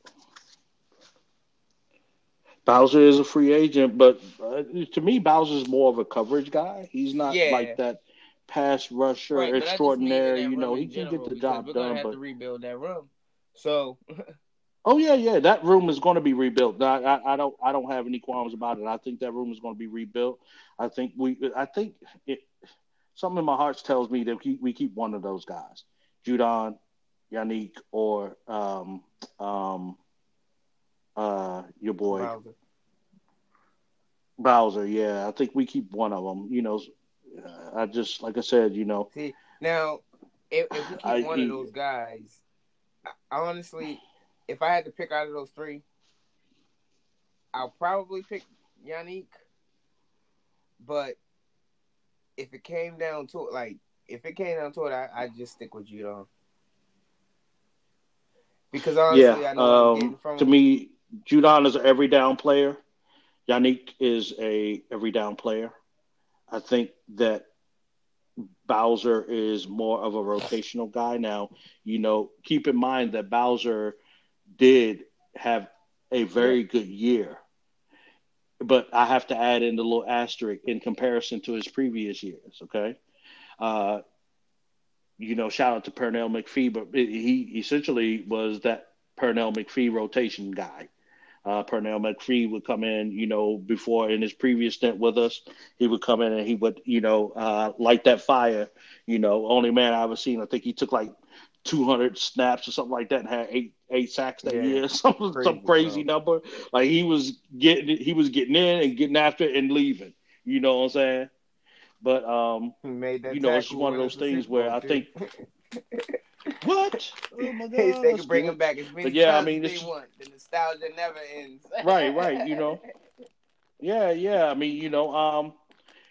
Bowser is a free agent, but uh, to me, Bowser's more of a coverage guy. He's not Yeah. like that pass rusher Right, but I just mean in extraordinaire. that You know, he can get the job We're done. have But to rebuild that room. So *laughs* oh yeah, yeah, that room is going to be rebuilt. I, I, I don't, I don't have any qualms about it. I think that room is going to be rebuilt. I think we, I think it, something in my heart tells me that we, we keep one of those guys, Judon, Yannick, or um, um, uh, your boy. Bowser. Bowser, yeah, I think we keep one of them. You know, uh, I just like I said, you know, See now, if, if we keep I- one he- of those guys, I, honestly, if I had to pick out of those three, I'll probably pick Yannick. But if it came down to it, like if it came down to it, I I just stick with Judon. Because honestly, yeah. I know what I'm getting Um, from to him. me, Judon is an every down player. Yannick is a every down player. I think that Bowser is more of a rotational guy. Now, you know, keep in mind that Bowser did have a very good year. But I have to add in the little asterisk in comparison to his previous years, okay? Uh, you know, shout out to Pernell McPhee, but he essentially was that Pernell McPhee rotation guy. Uh, Pernell McPhee would come in, you know, before in his previous stint with us, he would come in and he would, you know, uh, light that fire. You know, only man I ever seen. I think he took like 200 snaps or something like that and had eight eight sacks that Yeah. year, *laughs* some Crazy, some crazy bro. number. Like he was getting he was getting in and getting after it and leaving. You know what I'm saying? But um, made that you know, it's one of those things where I think *laughs* what? *laughs* Oh my Hey, god! they can bring him back as many But yeah, I mean, as they want. The nostalgia never ends. Right, right, you know. *laughs* Yeah, yeah. I mean, you know, um,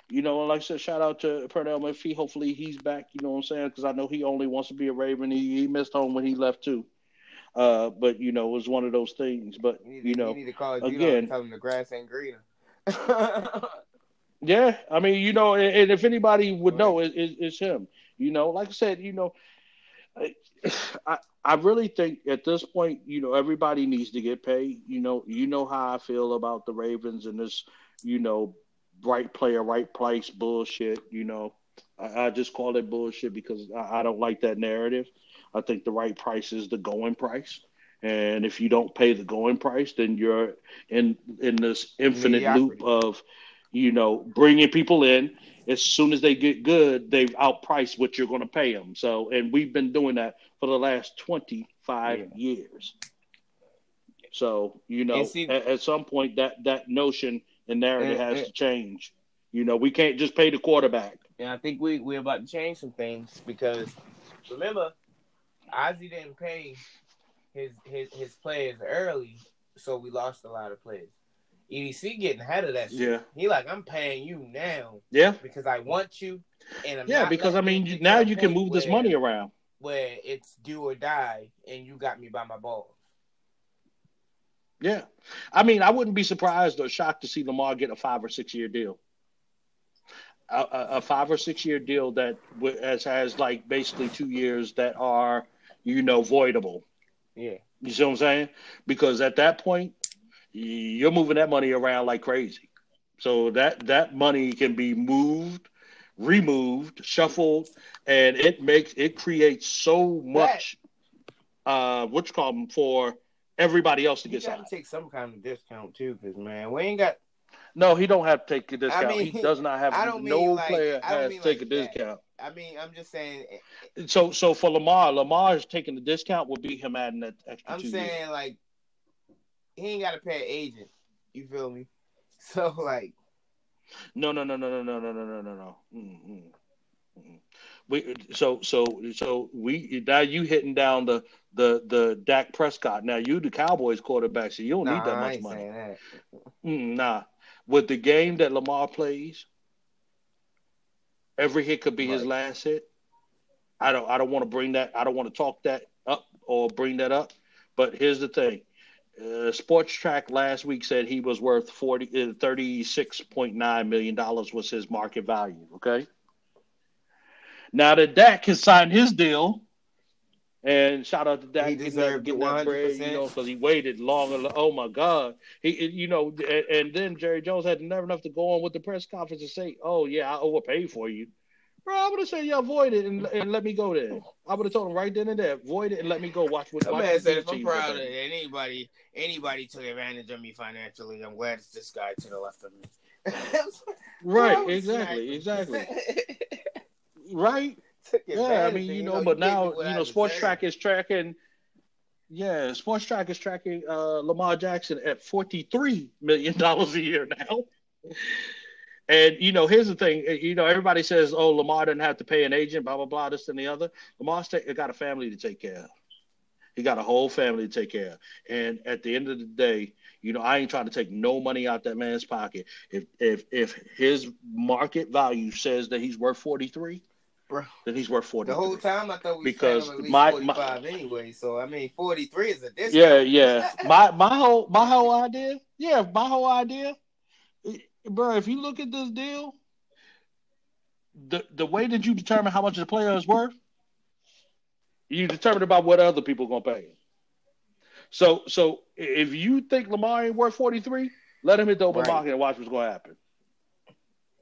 you know, like I said, shout out to Pernell McPhee. Hopefully he's back. You know what I'm saying? Because I know he only wants to be a Raven. He, he missed home when he left too. Uh, but you know, it was one of those things. But You need, you know, you need to call Gino again- and tell him the grass ain't greener. *laughs* Yeah, I mean, you know, and, and if anybody would know, it, it, it's him. You know, like I said, you know, I, I really think at this point, you know, everybody needs to get paid. You know, you know how I feel about the Ravens and this, you know, right player, right price bullshit. You know, I, I just call it bullshit because I, I don't like that narrative. I think the right price is the going price. And if you don't pay the going price, then you're in in this infinite loop of, you know, bringing people in. As soon as they get good, they've outpriced what you're going to pay them. So, and we've been doing that for the last 25 Yeah. years. So, you know, see- at, at some point, that that notion and narrative And- has and- to change. You know, we can't just pay the quarterback. And I think we we're about to change some things because remember, Ozzy didn't pay his his his players early, so we lost a lot of players. EDC getting ahead of that shit. Yeah. He like, I'm paying you now Yeah, because I want you, and I'm yeah. Because I mean, you- now you can move this money around. where it's do or die, and you got me by my balls. Yeah, I mean, I wouldn't be surprised or shocked to see Lamar get a five or six year deal. A, a, a five or six year deal that has has like basically two years that are you know voidable. Yeah. You see what I'm saying? Because at that point, you're moving that money around like crazy. So that that money can be moved, removed, shuffled, and it makes it creates so much uh what you call them for everybody else to get signed. take some kind of discount too, because man, we ain't got. No, he don't have to take a discount. mean, he does not have *laughs* I don't no mean like- player I don't has to take like a that. discount. I mean, I'm just saying. So so for Lamar, Lamar's taking the discount will be him adding that extra I'm saying years. like he ain't got to pay agent. You feel me? *laughs* So like, No, no, no, no, no, no, no, no, no, no, no. Mm-mm. Mm-mm. We so so so we now you hitting down the the the Dak Prescott. Now you the Cowboys quarterback, so you don't nah, need that much money. that. Mm, nah, with the game that Lamar plays, every hit could be his last hit. I don't I don't want to bring that. I don't want to talk that up or bring that up. But here's the thing. Uh, Spotrac last week said he was worth 40, uh, $36.9 million was his market value. Okay. Now that Dak has signed his deal, and shout out to Dak He deserved getting that bread, you know, because he waited long. Oh my God, he, you know, and, and then Jerry Jones had never enough to go on with the press conference and say, "Oh yeah, I overpaid for you." Bro, I would have said, "Yeah, void it and, and let me go there." I would have told him right then and there, "Void it and let me go watch what." That watch man what said, if I'm teams proud are of doing." anybody, anybody took advantage of me financially, I'm glad it's this guy to the left of me. *laughs* Right, Bro, exactly, sniper. exactly. *laughs* Right? Yeah, I mean, you know, but now, you know, Sports deserved. Track is tracking. Yeah, Spotrac is tracking uh, Lamar Jackson at forty-three million dollars a year now. *laughs* And you know, here's the thing. Eh, you know, everybody says, "Oh, Lamar doesn't have to pay an agent." Blah blah blah. This and the other. Lamar's ta- got a family to take care of. He got a whole family to take care of. And at the end of the day, you know, I ain't trying to take no money out that man's pocket. If if if his market value says that he's worth forty-three, Bro. then he's worth forty. The whole time I thought we Because because at least my- 45 anyway. So I mean, 43 is a discount. Yeah, yeah. My my whole my whole idea, yeah, my whole idea, bro. If you look at this deal, the the way that you determine how much the player is worth, you determine about what other people are gonna pay. So so if you think Lamar ain't worth forty three, let him hit the open Right. market and watch what's gonna happen.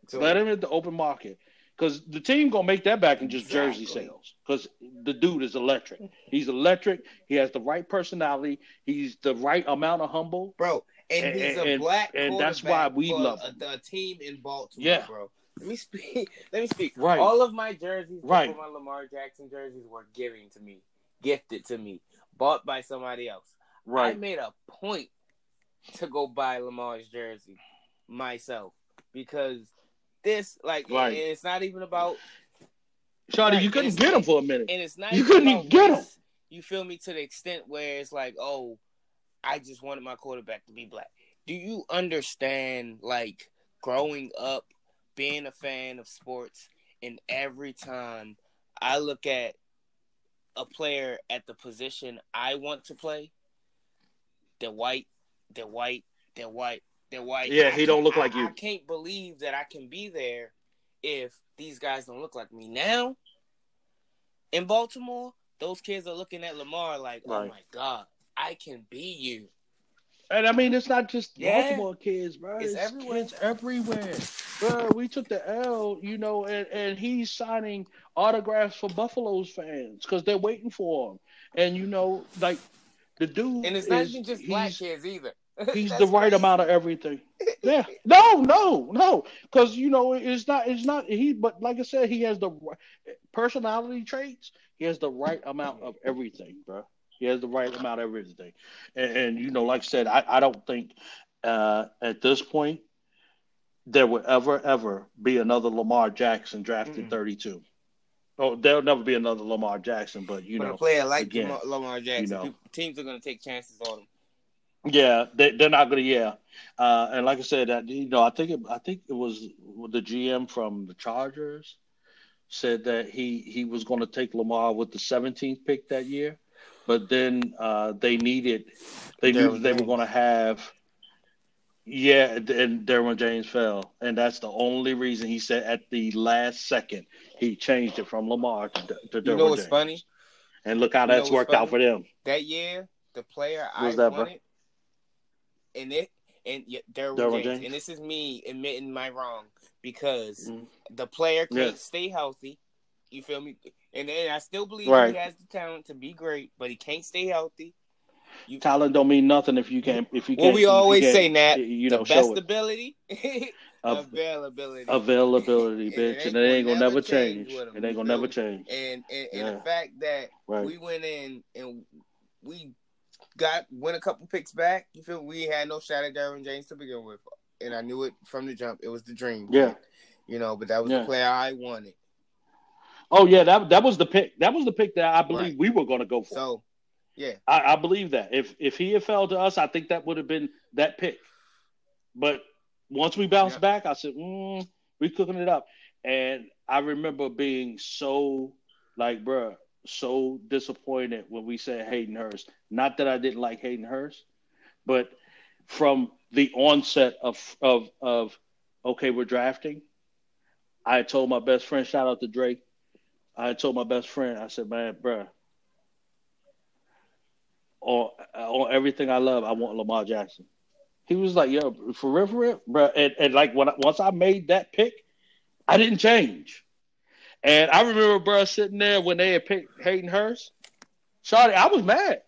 So, Let him hit the open market. Because the team gonna make that back in just jersey sales. Because the dude is electric. He's electric. He has the right personality. He's the right amount of humble. bro, and, And- he's a and- black and that's why we for love a, a team in Baltimore, Yeah. bro. Let me speak. *laughs* Let me speak. Right. All of my jerseys, Right. my Lamar Jackson jerseys, were given to me, gifted to me, bought by somebody else. Right. I made a point to go buy Lamar's jersey myself because this, like, Right. and it's not even about, Shawty, Right, you couldn't get him for a minute. and it's not You even couldn't even get him. You feel me to the extent where it's like, oh, I just wanted my quarterback to be black. Do you understand, like, growing up, being a fan of sports, and every time I look at a player at the position I want to play, they're white, they're white, they're white, they're white. Yeah, he don't look I- like you. I can't believe that I can be there if these guys don't look like me. Now, in Baltimore, those kids are looking at Lamar like, oh my God, I can be you. And I mean, it's not just Yeah. Baltimore kids, bro. It's It's, everywhere. kids everywhere, bro. We took the L, you know, and, and he's signing autographs for Buffalo's fans because they're waiting for him. And you know, like the dude, And it's not is- just black kids either. *laughs* He's the right crazy. amount of everything. *laughs* Yeah. No, no, no. Because you know it's not. It's not he. But like I said, he has the personality traits. He has the right amount of everything, bro. He has the right amount of everything. And, and you know, like I said, I, I don't think uh, at this point there will ever ever be another Lamar Jackson drafted Mm-mm. 32. Oh, there'll never be another Lamar Jackson, but you But know, a player like again, Lamar, Lamar Jackson, know. people- teams are going to take chances on him. Yeah, they, they're not gonna. Yeah, uh, and like I said, that you know, I think it, I think it was the GM from the Chargers said that he he was going to take Lamar with the 17th pick that year, but then uh, they needed they knew Derwin they were going to have yeah, and Derwin James fell, and that's the only reason he said at the last second he changed it from Lamar to, to Derwin You know what's James. funny? And look how You that's what's worked out for them. That year, the player I Who's that, bro? wanted, and it and yeah, Derwin, Derwin James. James? and this is me admitting my wrong because Mhm. the player can't Yeah. stay healthy. You feel me? And then I still believe Right. he has the talent to be great, but he can't stay healthy. You, Talent don't mean nothing if you can't if you what can't. we always can't, say, Nat, you know, best ability, *laughs* availability, availability, *laughs* bitch, and it ain't gonna never change change. It ain't gonna never change. and and, and Yeah. the fact that Right. we went in and we got went a couple picks back. You feel we had no shot at Derwin James to begin with, and I knew it from the jump. It was the dream. Yeah. you know, but that was Yeah. the player I wanted. Oh yeah, that that was the pick. That was the pick that I believe Right. we were gonna go for. So, yeah, I, I believe that. If if he had fell to us, I think that would have been that pick. But once we bounced Yeah. back, I said, mm, "We cooking it up." And I remember being so like, bruh, so disappointed when we said Hayden Hurst. Not that I didn't like Hayden Hurst, but from the onset of of of okay, we're drafting. I told my best friend, shout out to Drake. I told my best friend, I said, man, bruh, on on everything I love, I want Lamar Jackson. He was like, "Yo, for real, for real, bro." And, and like when I, once I made that pick, I didn't change. And I remember, bro, sitting there when they had picked Hayden Hurst. Shawty, I was mad.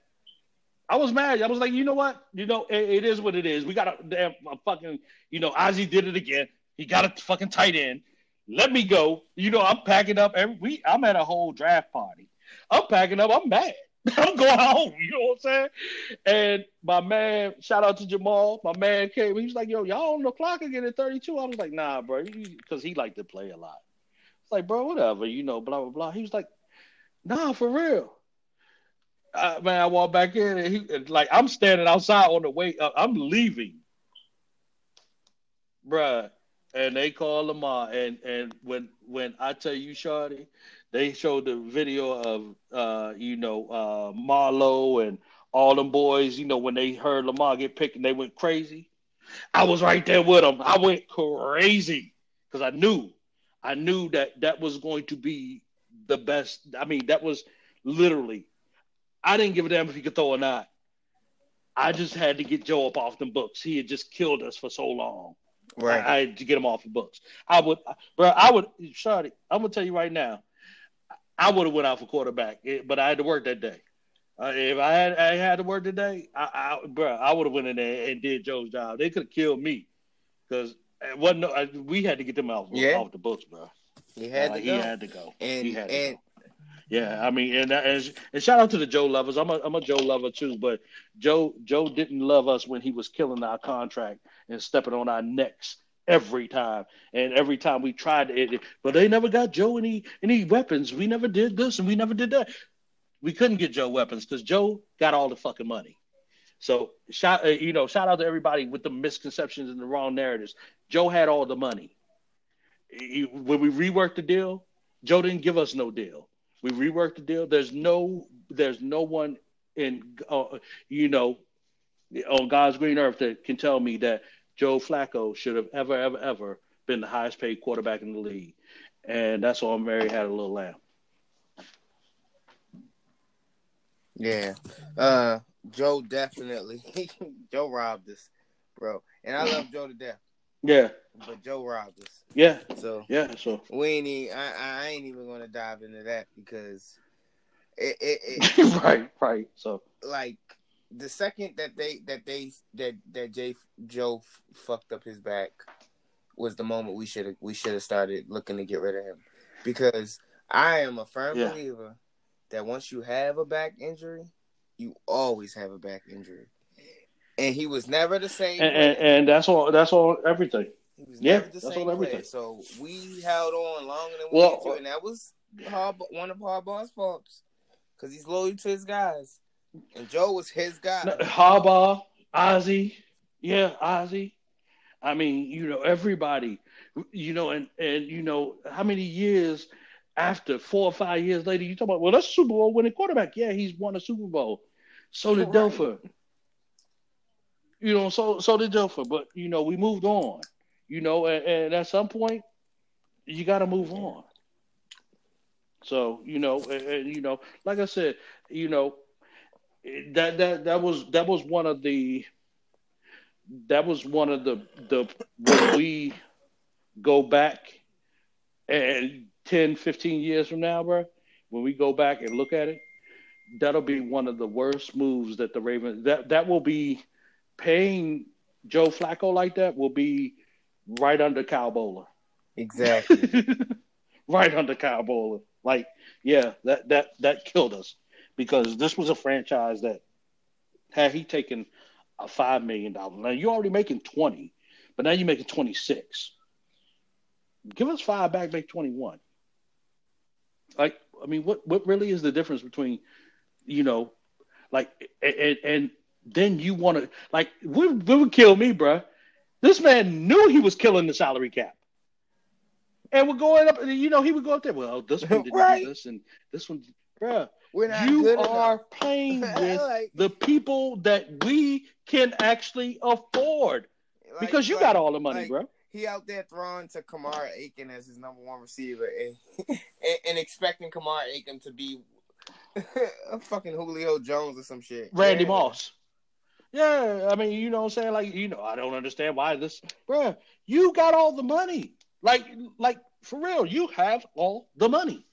I was mad. I was like, you know what? You know, it, it is what it is. We got a damn fucking, you know, Ozzy did it again. He got a fucking tight end. Let me go. You know, I'm packing up every week. I'm at a whole draft party. I'm packing up. I'm mad. *laughs* I'm going home. You know what I'm saying? And my man, shout out to Jamal. My man came. He was like, "Yo, y'all on the clock again at 32." I was like, "Nah, bro," because he liked to play a lot. It's like, bro, whatever, you know, blah blah blah. He was like, "Nah, for real." Man, I walked back in and he and, like I'm standing outside on the way. Uh, I'm leaving, bruh. And they call Lamar, and and when when I tell you, Shorty, they showed the video of uh, you know uh, Marlo and all them boys. You know when they heard Lamar get picked, and they went crazy. I was right there with them. I went crazy because I knew, I knew that that was going to be the best. I mean, that was literally. I didn't give a damn if he could throw or not. I just had to get Joe up off them books. He had just killed us for so long. Right. I, I had to get them off the books. I would, bro. I would, Shawty, I'm gonna tell you right now. I would have went out for quarterback, eh, but I had to work that day. Uh, if I had I had to work today, I, I bro, I would have went in there and did Joe's job. They could have killed me because it wasn't. No, I, we had to get them off Yeah. off the books, bro. he had Uh, to he go. had to go. and he had to and go. Yeah, I mean, and, and and shout out to the Joe lovers. I'm a I'm a Joe lover too, but Joe Joe didn't love us when he was killing our contract and stepping on our necks every time. And every time we tried it, but they never got Joe any any weapons. We never did this and we never did that. We couldn't get Joe weapons because Joe got all the fucking money. So shout uh, you know shout out to everybody with the misconceptions and the wrong narratives. Joe had all the money. He- when we reworked the deal, Joe didn't give us no deal. We reworked the deal. There's no there's no one in uh, you know on God's green earth that can tell me that Joe Flacco should have ever ever ever been the highest paid quarterback in the league. And that's why Mary had a little lamb. yeah, uh, Joe definitely. *laughs* Joe robbed us, bro. And I love Joe to death, Yeah, but Joe robbed us. yeah, So yeah. So we ain't. Even, I, I ain't even gonna dive into that because it, it, it *laughs* right, right. So like the second that they that they that that Jay Joe f- fucked up his back was the moment we should have we should have started looking to get rid of him because I am a firm Yeah. believer that once you have a back injury, you always have a back injury, and he was never the same. and, and, and that's all that's all everything. He was Yeah, never the that's player. everything. So we held on longer than we Well, needed to, and that was hard, one of Harbaugh's faults because he's loyal to his guys, and Joe was his guy. Harbaugh, Ozzy, yeah, Ozzy. I mean, you know, everybody, you know, and and you know, how many years after four or five years later, you talk about, well, that's a Super Bowl winning quarterback. Yeah, he's won a Super Bowl. So did Right. You know, so so did Dilfer. But you know, we moved on. You know, and, and at some point, you got to move on. So you know, and, and, you know, like I said, you know, that that that was that was one of the that was one of the the when we go back and 10 15 years from now bro when we go back and look at it that'll be one of the worst moves that the ravens that that will be paying joe flacco like that will be right under kyle boller. Exactly. *laughs* right under kyle boller. Like yeah that that that killed us because this was a franchise that had he taken a five million dollars. Now you're already making 20 but now you're making 26 give us five back make 21 like i mean what what really is the difference between you know like and and then you want to like what would kill me bruh? This man knew he was killing the salary cap. And we're going up you know he would go up there well this one didn't Right. do this and this one bruh We're not you are enough. playing *laughs* with Like- the people that we can actually afford Like- because you like- got all the money bro He out there throwing to Kamar Aiken as his number one receiver and, *laughs* and, and expecting Kamar Aiken to be *laughs* a fucking Julio Jones or some shit. Randy Yeah. Moss. Yeah, I mean, you know what I'm saying? Like, you know, I don't understand why this, bruh, you got all the money. Like, like for real, you have all the money.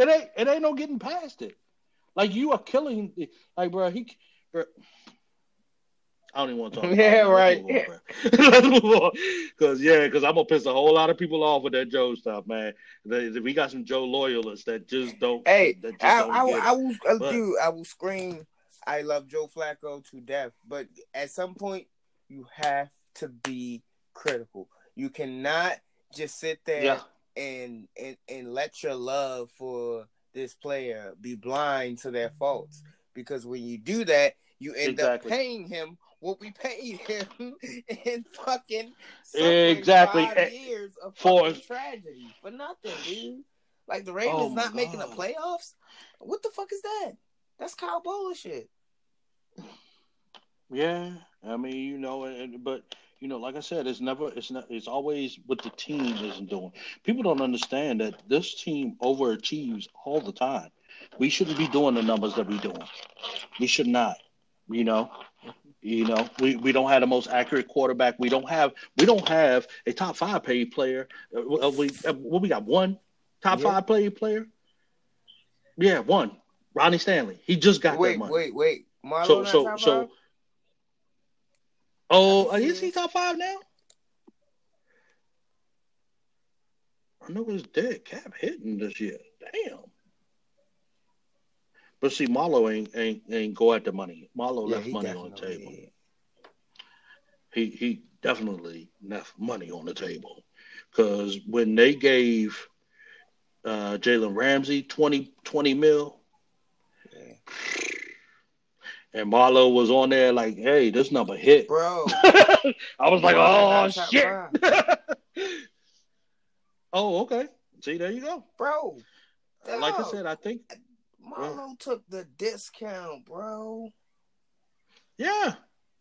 It, ain't, it ain't no getting past it. Like, you are killing, like, bro, he, bruh, I don't even want to talk Yeah, it. Right. move on, bruh. *laughs* Let's move on. Cause yeah, cause I'm gonna piss a whole lot of people off with that Joe stuff, man. We got some Joe loyalists that just don't. Hey, that just I, don't I. I will, uh, But- dude, I will scream. I love Joe Flacco to death, but at some point, you have to be critical. You cannot just sit there Yeah. And, and and let your love for this player be blind to their faults. Because when you do that, you end Exactly. up paying him what we paid him *laughs* in fucking Exactly. five years of for- tragedy for nothing, dude. Like the Ravens Oh not making the playoffs. What the fuck is that? That's Kyle Boller shit. Yeah, I mean, you know, but you know, like I said, it's never, it's not, it's always what the team isn't doing. People don't understand that this team overachieves all the time. We shouldn't be doing the numbers that we're doing. We should not. You know, you know, we, we don't have the most accurate quarterback. We don't have we don't have a top five paid player. Uh, we uh, what we got one top Yeah. five paid player. Yeah, one. Ronnie Stanley. He just got that Wait, money. wait, wait. Marlon So so so. five? Oh, I think he is he top five now? I know his dead cap hitting this year. Damn. But see, Marlo ain't ain't ain't go at the money. Marlo Yeah, left money on the table. He he definitely left money on the table because when they gave uh, Jalen Ramsey 20, 20 mil, Yeah. And Marlo was on there like, "Hey, this number hit." Bro, *laughs* I was like, "Oh shit!" *laughs* oh, okay. See, there you go. bro. Like I said, I think Marlo took the discount, bro. yeah,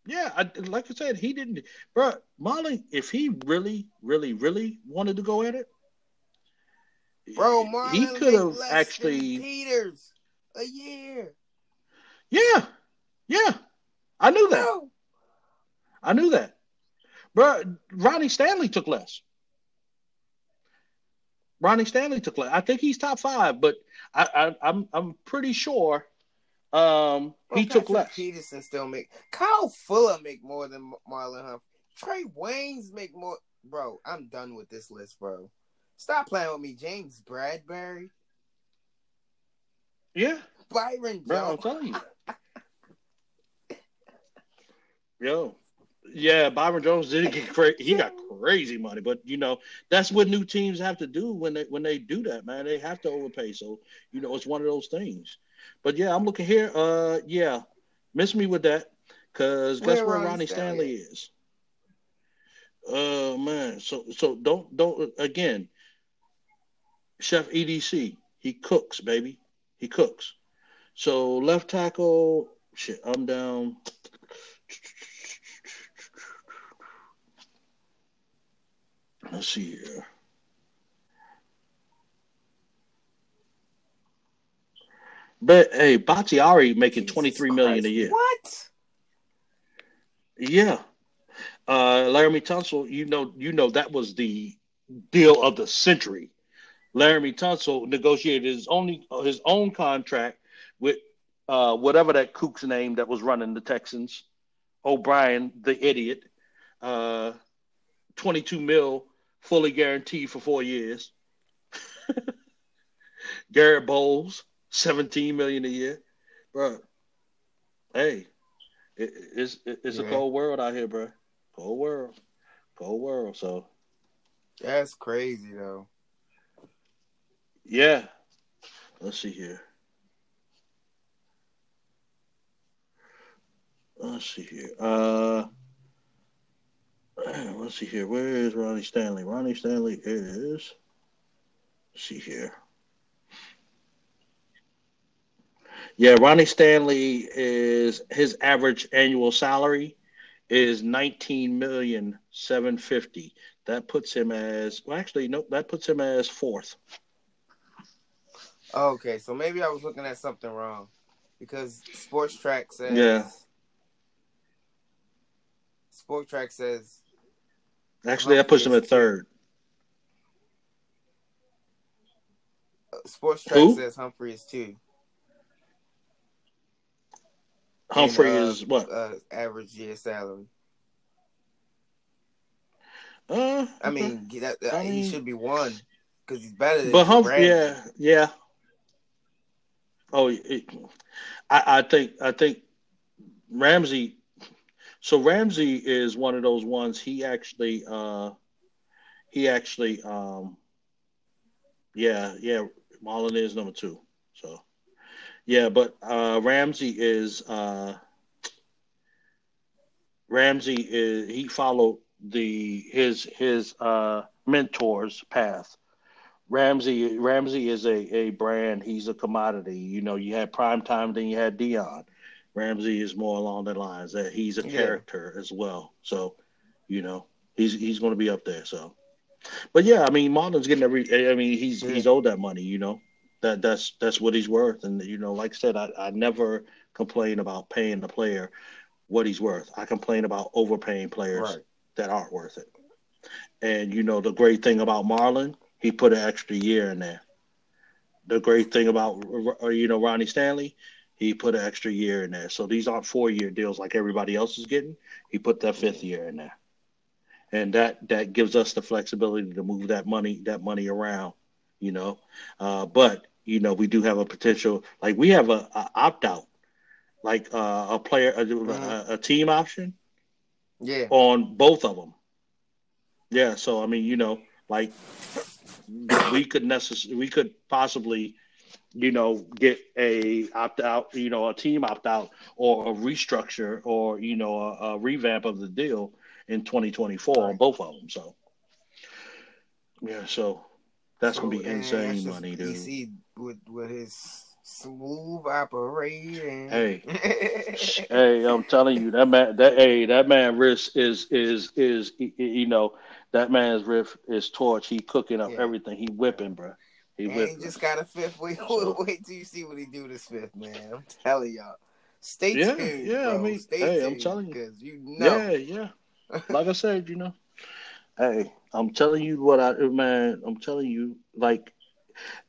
yeah. I, like I said, he didn't, bro. Molly, if he really, really, really wanted to go at it, Bro, Marlon he could have actually. Peters a year. Yeah, yeah. I knew that. Bro, I knew that. Bro, Ronnie Stanley took less. Ronnie Stanley took less. I think he's top five, but I, I, I'm I'm pretty sure um, he Bro, took Patrick less. Peterson still make Kyle Fuller make more than Marlon Humphrey. Trae Waynes make more. Bro, I'm done with this list, bro. Stop playing with me, James Bradberry, Yeah, Byron bro, I'm telling you. Yo, yeah, Byron Jones did get crazy. He got crazy money, but you know that's what new teams have to do when they when they do that, man. They have to overpay. So you know it's one of those things. But yeah, I'm looking here. Uh, yeah, miss me with that, cause guess Where Ronnie Stanley Stanley is? Oh man, so so don't don't again. Chef EDC. He cooks, baby. He cooks. So left tackle, shit, I'm down. Let's see here. But hey, Bakhtiari making twenty three million a year. What? Yeah. Uh Laremy Tunsil, you know, you know that was the deal of the century. Laremy Tunsil negotiated his only his own contract with uh whatever that kook's name that was running the Texans, O'Brien, the idiot. Uh 22 mil fully guaranteed for four years. *laughs* Garett Bolles, 17 million a year. Bro, hey, it, it's it's a Yeah. cold world out here, bro. Cold world, cold world. So That's crazy though. yeah, let's see here. Let's see here. Uh, *clears throat* let's see here. Where is Ronnie Stanley? Ronnie Stanley is. Let's see here. Yeah, Ronnie Stanley is his average annual salary is nineteen million seven fifty. That puts him as well. Actually, nope. That puts him as fourth. Okay, so maybe I was looking at something wrong because Spotrac says Yeah. Spotrac says Actually, I pushed him at third. uh, Spotrac Who? says Humphrey is two. Humphrey in, uh, is what? Uh, average year salary. Uh, I mean, that, I he mean- should be one because he's better than but Humphrey, yeah, yeah. Oh, it, I, I think I think Ramsey. So Ramsey is one of those ones. He actually, uh, he actually, um, yeah, yeah. Marlon is number two. So, yeah, but uh, Ramsey is uh, Ramsey is he followed the his his uh, mentor's path. Ramsey Ramsey is a, a brand. He's a commodity. You know, you had prime time, then you had Deion. Ramsey is more along the lines that he's a Yeah. character as well. So, you know, he's he's going to be up there. So, but yeah, I mean, Marlon's getting every. I mean, he's Yeah. he's owed that money. You know, that that's that's what he's worth. And you know, like I said, I, I never complain about paying the player what he's worth. I complain about overpaying players Right. that aren't worth it. And you know, the great thing about Marlon, he put an extra year in there. The great thing about you know Ronnie Stanley, he put an extra year in there. So these aren't four year deals like everybody else is getting. He put that fifth year in there, and that that gives us the flexibility to move that money that money around. You know, uh, but you know we do have a potential like we have a, a opt out, like uh, a player a, a, a team option Yeah. on both of them. Yeah, so I mean, you know, like we could necess- we could possibly, you know, get a opt out, you know, a team opt out or a restructure or you know a, a revamp of the deal in 2024 on both of them. So yeah, so that's So, gonna be insane money, dude. DC with with his smooth operating. Hey. *laughs* hey, I'm telling you, that man, that hey, that man wrist is is is you know that man's riff is torch. He cooking up Yeah. everything. He whipping, bro. He And he just got a fifth. Wait, *laughs* wait till you see what he do this fifth, man. I'm telling y'all. Stay Yeah, tuned. yeah, I bro. mean, Stay hey, I'm tuned, telling you. because you know. Yeah, yeah. *laughs* Like I said, you know, hey, I'm telling you what I man. I'm telling you, like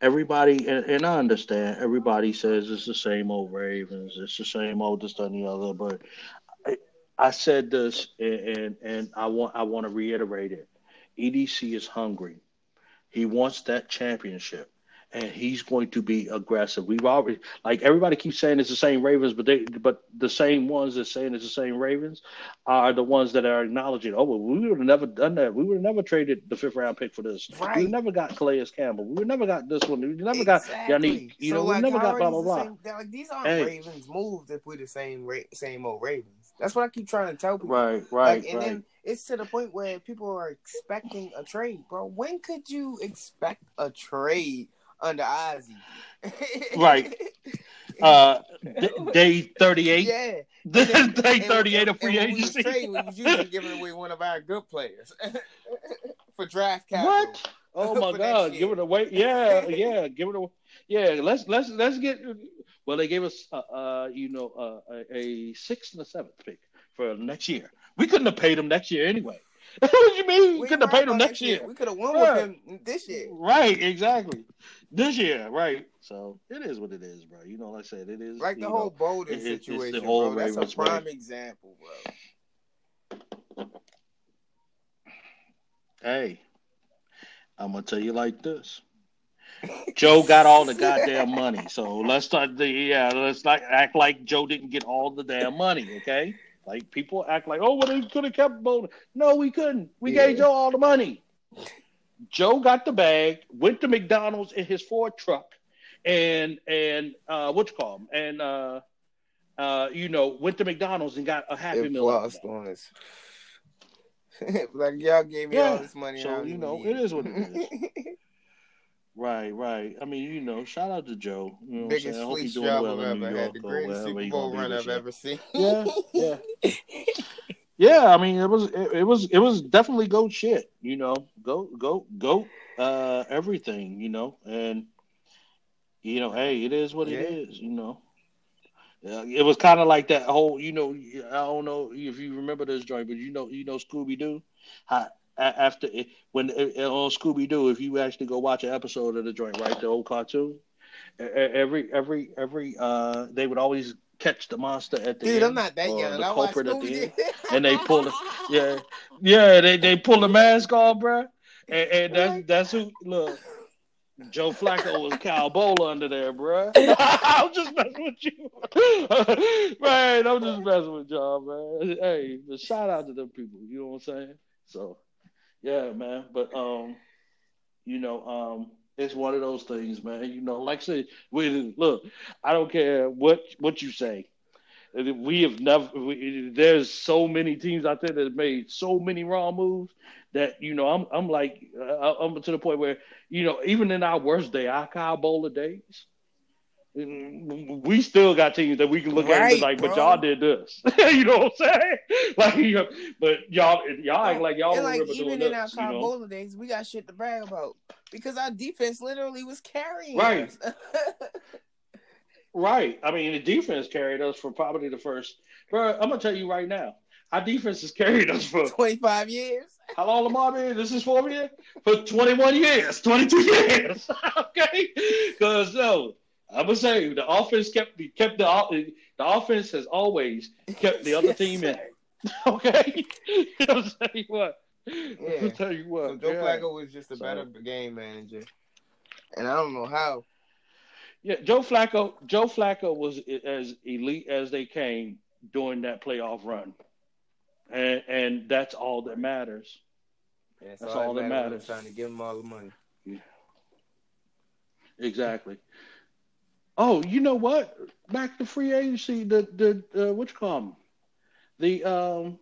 everybody, and, and I understand. Everybody says it's the same old Ravens. It's the same old this, and the other. But I, I said this, and, and and I want I want to reiterate it. EDC is hungry. He wants that championship. And he's going to be aggressive. We've already like everybody keeps saying it's the same Ravens, but they but the same ones that saying it's the same Ravens are the ones that are acknowledging, oh well, we would have never done that. We would have never traded the fifth round pick for this. We Right. have never got Calais Campbell. We never got this one. We never got Yannick. You So, know, like, we never got blah are blah the blah. same- like, these aren't. Ravens moves if we're the same same old Ravens. That's what I keep trying to tell people. Right, right, Like, and right. then it's to the point where people are expecting a trade, bro. When could you expect a trade under Ozzie? *laughs* Right. uh, d- day thirty-eight. yeah. *laughs* day And- thirty-eight of free and when we was agency. trading, we was usually giving away one of our good players *laughs* for draft capital. What? Oh my God! Give it away. Yeah, yeah. Give it away. Yeah. Let's let's let's get. Well, they gave us, uh, uh you know, uh, a, a sixth and a seventh pick for next year. We couldn't have paid him next year anyway. *laughs* what do you mean? We We couldn't have paid him next year. We could have won Yeah. with him this year. Right. Exactly. This year. Right. So it is what it is, bro. You know, like I said, it is Like the know, whole Boldin it- it's situation, whole bro. That's a prime way. example, bro. Hey, I'm gonna tell you like this. Joe got all the *laughs* goddamn money, so let's start the yeah. Let's not act like Joe didn't get all the damn money, okay? Like people act like, oh, well, they could have kept Boldin. No, we couldn't. We Yeah. gave Joe all the money. Joe got the bag, went to McDonald's in his Ford truck, and and uh, what you call him, and uh, uh, you know, went to McDonald's and got a Happy It Meal. lost on us. like y'all gave me all this money. So, you know, it is what it *laughs* Right, right. I mean, you know, shout out to Joe. You know what I'm Biggest saying? I he's doing job well I've ever had. The greatest Super Bowl run I've ever seen. Yeah, yeah. *laughs* Yeah, I mean, it was it, it was it was definitely goat shit. You know, goat goat goat uh everything. You know, and you know, hey, it is what Yeah. it is. You know. Yeah, it was kind of like that whole, you know. I don't know if you remember this joint, but you know, you know Scooby Doo. How after when on Scooby Doo, if you actually go watch an episode of the joint, right, the old cartoon, every every every uh, they would always catch the monster at the Dude, end, I'm not that young. the I culprit at the end, and they pull the yeah yeah they they pull the mask off, bruh. and, and that's that's who look. Joe Flacco was Kyle Boller under there, bruh. *laughs* I'm just messing with you. *laughs* right, I'm just messing with y'all, man. Hey, but shout out to them people, you know what I'm saying? So yeah, man. But um, you know, um, it's one of those things, man. You know, like I said, we look, I don't care what what you say. We have never. We, there's so many teams out there that have made so many wrong moves that you know. I'm I'm like I'm to the point where you know even in our worst day, our Kyle Boller days, we still got teams that we can look at and be Right, like, but bro. y'all did this. *laughs* you know what I'm saying? *laughs* Like, you know, but y'all y'all act like y'all and like even in our this. You know? Boller days, we got shit to brag about because our defense literally was carrying Right. us. Right. I mean, the defense carried us for probably the first. Bro, I'm gonna tell you right now, our defense has carried us for *laughs* Twenty five years. how long, Lamar? Man, this is for years for 21 years, 22 years. okay, because no, I'm gonna say the offense kept kept the the offense has always kept the other Yes, *laughs* team in. sir. *laughs* Okay, *laughs* I'm tell you what. Yeah. I'll tell you what. So. Joe yeah. Flacco was just a So- better game manager, and I don't know how. Yeah, Joe Flacco. Joe Flacco was as elite as they came during that playoff run, and and that's all that matters. That's, That's all that mattered. matters. Trying to give him all the money. Exactly. Oh, you know what? Back to free agency. The the uh, what you call 'em? The um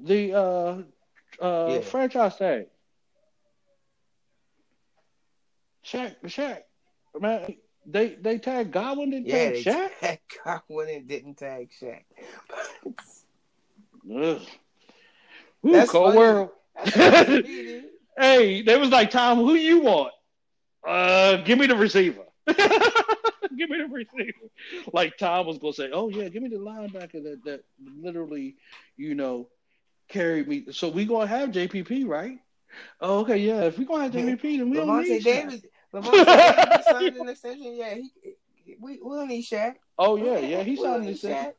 the uh uh Yeah. franchise tag. Shaq, Shaq, man. They they tagged Godwin. Didn't Yeah, tag they Shaq. tagged *laughs* Godwin and didn't tag Shaq. *laughs* Ugh. Ooh, That's cold funny. world. That's funny to me, *laughs* dude. Hey, they was like, Tom, who you want? Uh, give me the receiver. *laughs* give me the receiver. Like Tom was gonna say, oh yeah, give me the linebacker that that literally, you know, carried me. So we gonna have JPP, right? Oh, okay, yeah. If we gonna have JPP, then we don't Lavonte need Shaq. Davis. Davis signed an extension. Yeah, he, we we don't need Shaq. Oh yeah, yeah. He signed his second.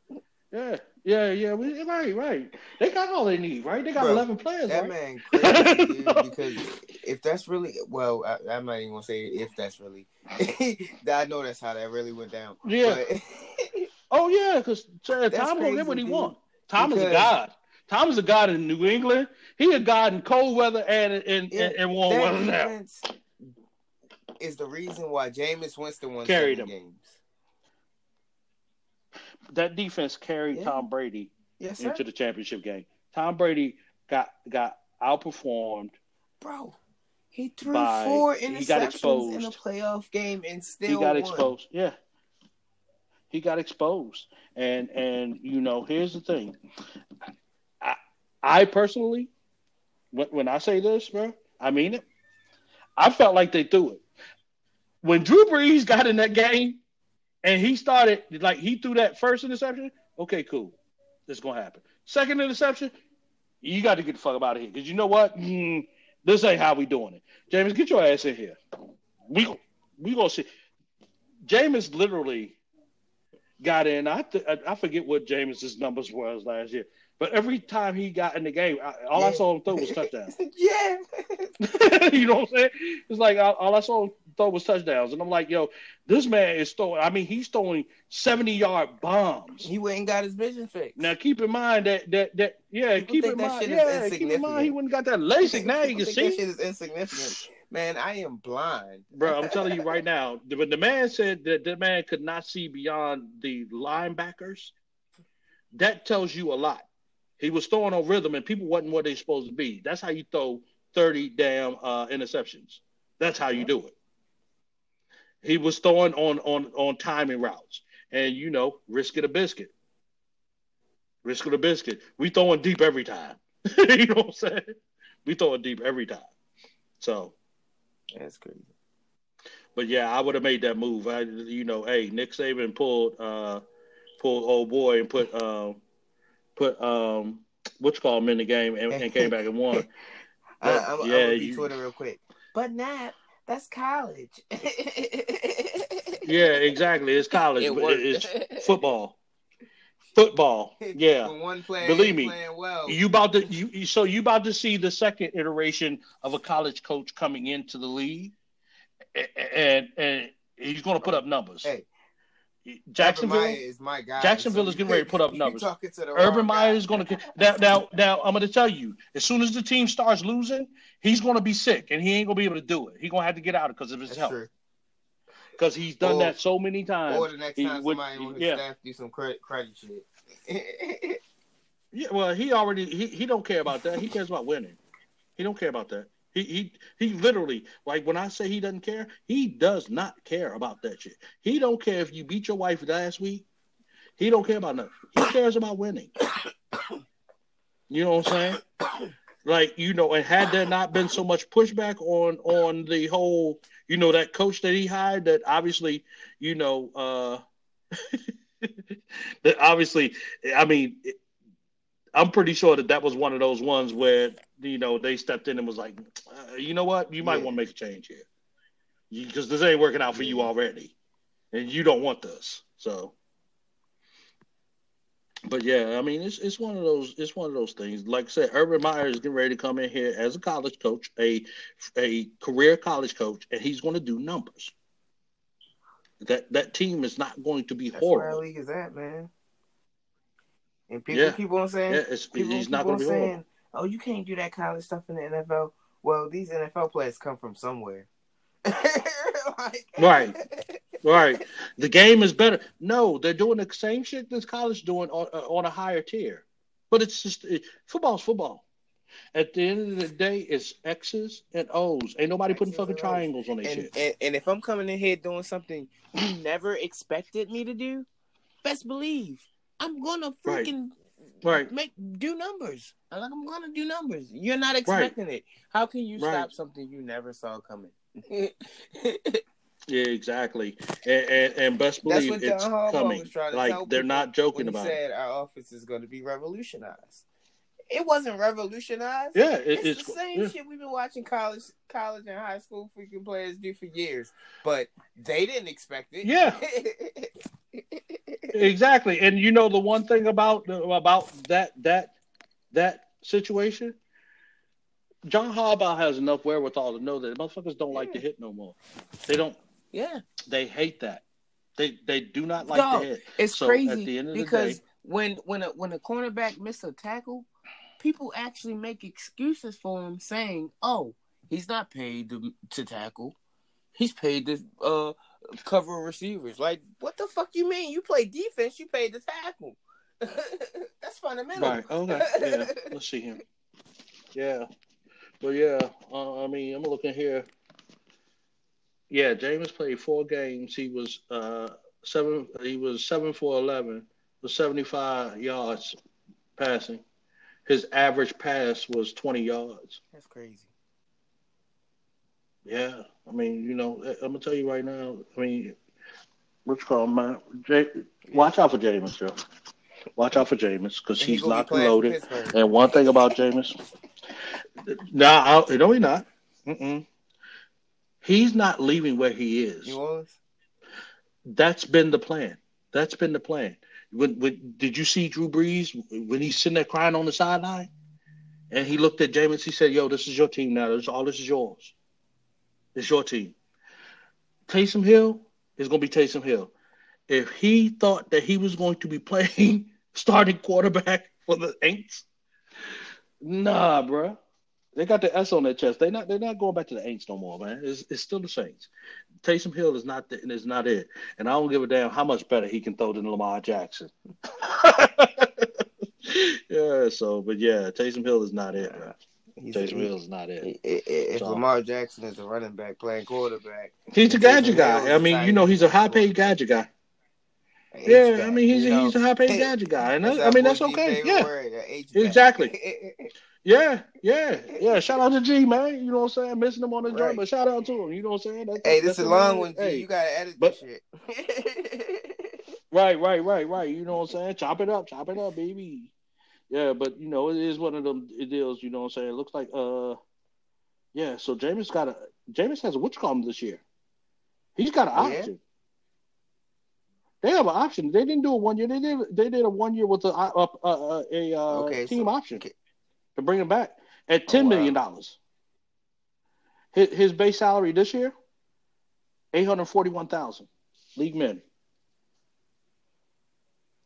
Yeah, yeah, yeah. We, right, right. They got all they need, right? They got Bro, eleven players, That right? man crazy, dude. *laughs* Because if that's really well, I, I'm not even gonna say if that's really. *laughs* I know that's how that really went down. Yeah. *laughs* Oh yeah, because uh, Tom That's gonna get what he want. Tom is a god. Tom is a god in New England. He a god in cold weather and in Yeah, and, and warm weather now. is the reason why Jameis Winston won Carried seven him. games. That defense carried Yeah. Tom Brady Yes, into the championship game. Tom Brady got got outperformed. Bro, he threw By- four interceptions in a playoff game and still he got won. exposed. Yeah, he got exposed. And and you know, here's the thing. I, I personally, when when I say this, bro, I mean it. I felt like they threw it when Drew Brees got in that game, and he started like he threw that first interception. Okay, cool, this is gonna happen. Second interception, you got to get the fuck out of here because you know what? Mm, this ain't how we doing it. Jameis, get your ass in here. We we gonna see. Jameis literally got in. I th- I- forget what Jameis's numbers was last year, but every time he got in the game, I, all I saw him throw was touchdowns. *laughs* yeah. *laughs* you know what I'm saying? It's like all, all I saw him throw was touchdowns, and I'm like, yo, this man is throwing. I mean, he's throwing 70 yard bombs. he went and got his vision fixed. Now keep in mind that that that yeah, People keep in mind yeah, keep in mind he wouldn't got that LASIK. Now you can see. that shit is insignificant. Man, I am blind. Bro, I'm telling you right now, *laughs* when the man said that the man could not see beyond the linebackers, that tells you a lot. He was throwing on rhythm, and people wasn't what they're supposed to be. That's how you throw 30 damn uh, interceptions. That's how you do it. He was throwing on on on timing routes, and you know, risk it a biscuit. Risk it a biscuit. We throwing deep every time. *laughs* you know what I'm saying? We throwing deep every time. So. That's crazy. But yeah, I would have made that move. I, you know, hey, Nick Saban pulled, uh, pulled old boy and put, um, put, um, what you call him in the game and, and came back and won. *laughs* I, But, I'm, I'm yeah, gonna be you- Twitter real quick. But Nat, that's college. *laughs* Yeah, exactly. It's college, It but it's *laughs* football. Football. *laughs* Yeah. When one player Believe me, playing well, You about to you you- so you about to see the second iteration of a college coach coming into the league, and and he's going to put up numbers. Hey, Jacksonville, is my guy. Jacksonville is getting ready to *laughs* put up numbers. talking to the Urban Meyer guy. is going to now, now, now. I'm going to tell you, as soon as the team starts losing, he's going to be sick, and he ain't going to be able to do it. He's going to have to get out of because of his That's health, true. because he's done Or- that so many times. Or the next time would- somebody on his yeah. staff do some credit credit shit. *laughs* Yeah, well, he already he, he don't care about that. He cares about winning. He don't care about that. He he he literally like when I say he doesn't care, he does not care about that shit. He don't care if you beat your wife last week. He don't care about nothing. He cares about winning. You know what I'm saying? Like you know, and had there not been so much pushback on on the whole, you know, that coach that he hired, that obviously, you know, uh *laughs* that obviously, I mean, I'm pretty sure that that was one of those ones where you know they stepped in and was like, uh, you know what, you might Yeah. want to make a change here, because this ain't working out for you already, and you don't want this. So, but yeah, I mean, it's it's one of those it's one of those things. Like I said, Urban Meyer is getting ready to come in here as a college coach, a a career college coach, and he's going to do numbers. That that team is not going to be That's horrible. league is at, man. And people Yeah. keep on saying, Yeah, it's, he's not going to be horrible. "Oh, you can't do that college stuff in the NFL." Well, these NFL players come from somewhere. *laughs* Like- Right. *laughs* Right. The game is better. No, they're doing the same shit that's college doing on, uh, on a higher tier. But it's just it, football's football. At the end of the day, it's X's and O's. Ain't nobody putting X's fucking triangles on their and, shit. and and if I'm coming in here doing something you never expected me to do, best believe I'm gonna Right. Right. make do numbers. I'm like I'm gonna do numbers. You're not expecting it. How can you Right. stop something you never saw coming? Yeah, exactly. And and, and best That's believe what it's coming. was trying to Like tell they're not joking about said it. our office is going to be revolutionized. It wasn't revolutionized. Yeah, it, it's, it's the same yeah. shit we've been watching college, college and high school freaking players do for years, but they didn't expect it. Yeah. *laughs* exactly. And you know the one thing about about that that that situation, John Harbaugh has enough wherewithal to know that motherfuckers don't like to hit no more. They don't. yeah, They hate that. They they do not like Dog, to hit. it's So, crazy at the end of the because day- when when a when a cornerback miss a tackle, people actually make excuses for him, saying, "Oh, he's not paid to, to tackle. He's paid to uh cover receivers. Like, what the fuck you mean? You play defense, you pay the tackle. *laughs* That's fundamental. Right. Okay. Yeah. Let's see him. Yeah. But yeah, uh, I mean, I'm looking here. Yeah, Jameis played four games. He was uh seven. He was seven for eleven with 75 yards passing. His average pass was 20 yards. That's crazy. Yeah, I mean, you know, eh, I'm gonna tell you right now. I mean, what's called man? Jay, watch out for Jameis, Joe. Watch out for Jameis because he's locked and loaded. And one thing about Jameis, nah, I, no, he's not. Mm-mm. He's not leaving where he is. New Orleans. That's been the plan. That's been the plan. When, when did you see Drew Brees when he's sitting there crying on the sideline, and he looked at Jameis? He said, "Yo, this is your team now. This all this is yours. It's your team." Taysom Hill is going to be Taysom Hill. If he thought that he was going to be playing *laughs* starting quarterback for the Aints, nah, bruh. They got the S on their chest. They not they're not going back to the Aints no more, man. It's, it's still the Saints. Taysom Hill is not the, is not it, and I don't give a damn how much better he can throw than Lamar Jackson. *laughs* yeah. So, but yeah, Taysom Hill is not it. Man. He's, Taysom he- Hill is not it. i- i- If So- Lamar Jackson is a running back playing quarterback, He's a Taysom gadget Hill guy. I mean, you know, he's a high paid gadget guy. Yeah, H-back, I mean, he's a, know? he's a high paid *laughs* gadget guy, and that, I mean that's okay. Yeah, word. Exactly. *laughs* yeah, yeah, yeah. Shout out to G, man. You know what I'm saying? Missing him on the joint, but shout out to him. You know what I'm saying? That- hey, that's this is a long one, G. Hey, You gotta edit but- this shit. *laughs* Right, right, right, right. You know what I'm saying? Chop it up, chop it up, baby. Yeah, but you know, it is one of them deals, you know what I'm saying? It looks like uh yeah, so Jameis got a Jameis has a which column this year. He's got an Yeah. option. They have an option. They didn't do a one year. They did. They did a one year with a a, a, a, uh Okay, team so- option okay. to bring him back at ten Oh, wow. million dollars. His, his base salary this year, eight hundred forty one thousand, league min.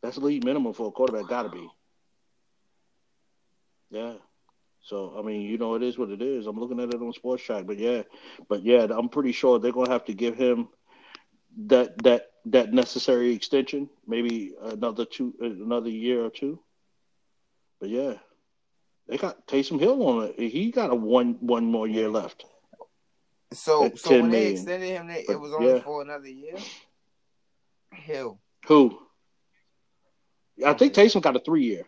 That's the league minimum for a quarterback. Got to be. Yeah. So I mean, you know, it is what it is. I'm looking at it on Spotrac, but yeah, but yeah, I'm pretty sure they're gonna have to give him that that that necessary extension, maybe another two, another year or two. But yeah, they got Taysom Hill on it. He got a one one more year left. so, so 10 when they extended him, they, But, it was only yeah. for another year. Hill. Who? I think. Taysom got a three year.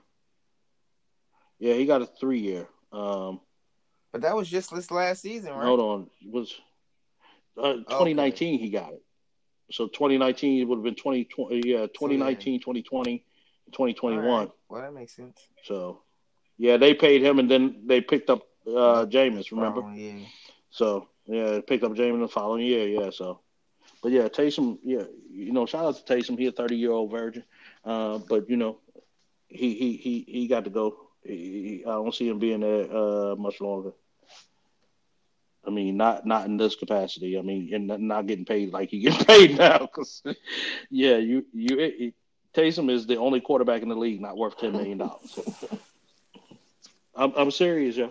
Yeah, he got a three year. Um, But that was just this last season, right? hold on, it was uh, 2019 he got it. So 2019 it would have been 2020. Yeah, 2019, 2020, 2021. All right. Well, that makes sense. So yeah, they paid him and then they picked up uh Jameis. Remember? Oh, yeah. So yeah, picked up Jameis the following year. Yeah, so. But yeah, Taysom. Yeah, you know, shout out to Taysom. He a 30 year old virgin. Uh, but you know, he he he he got to go. He, I don't see him being there uh, much longer. I mean, not not in this capacity. I mean, and not- not getting paid like he getting *laughs* paid now. Because yeah, you you it, it- Taysom is the only quarterback in the league not worth ten million dollars. *laughs* I'm I'm serious, yeah.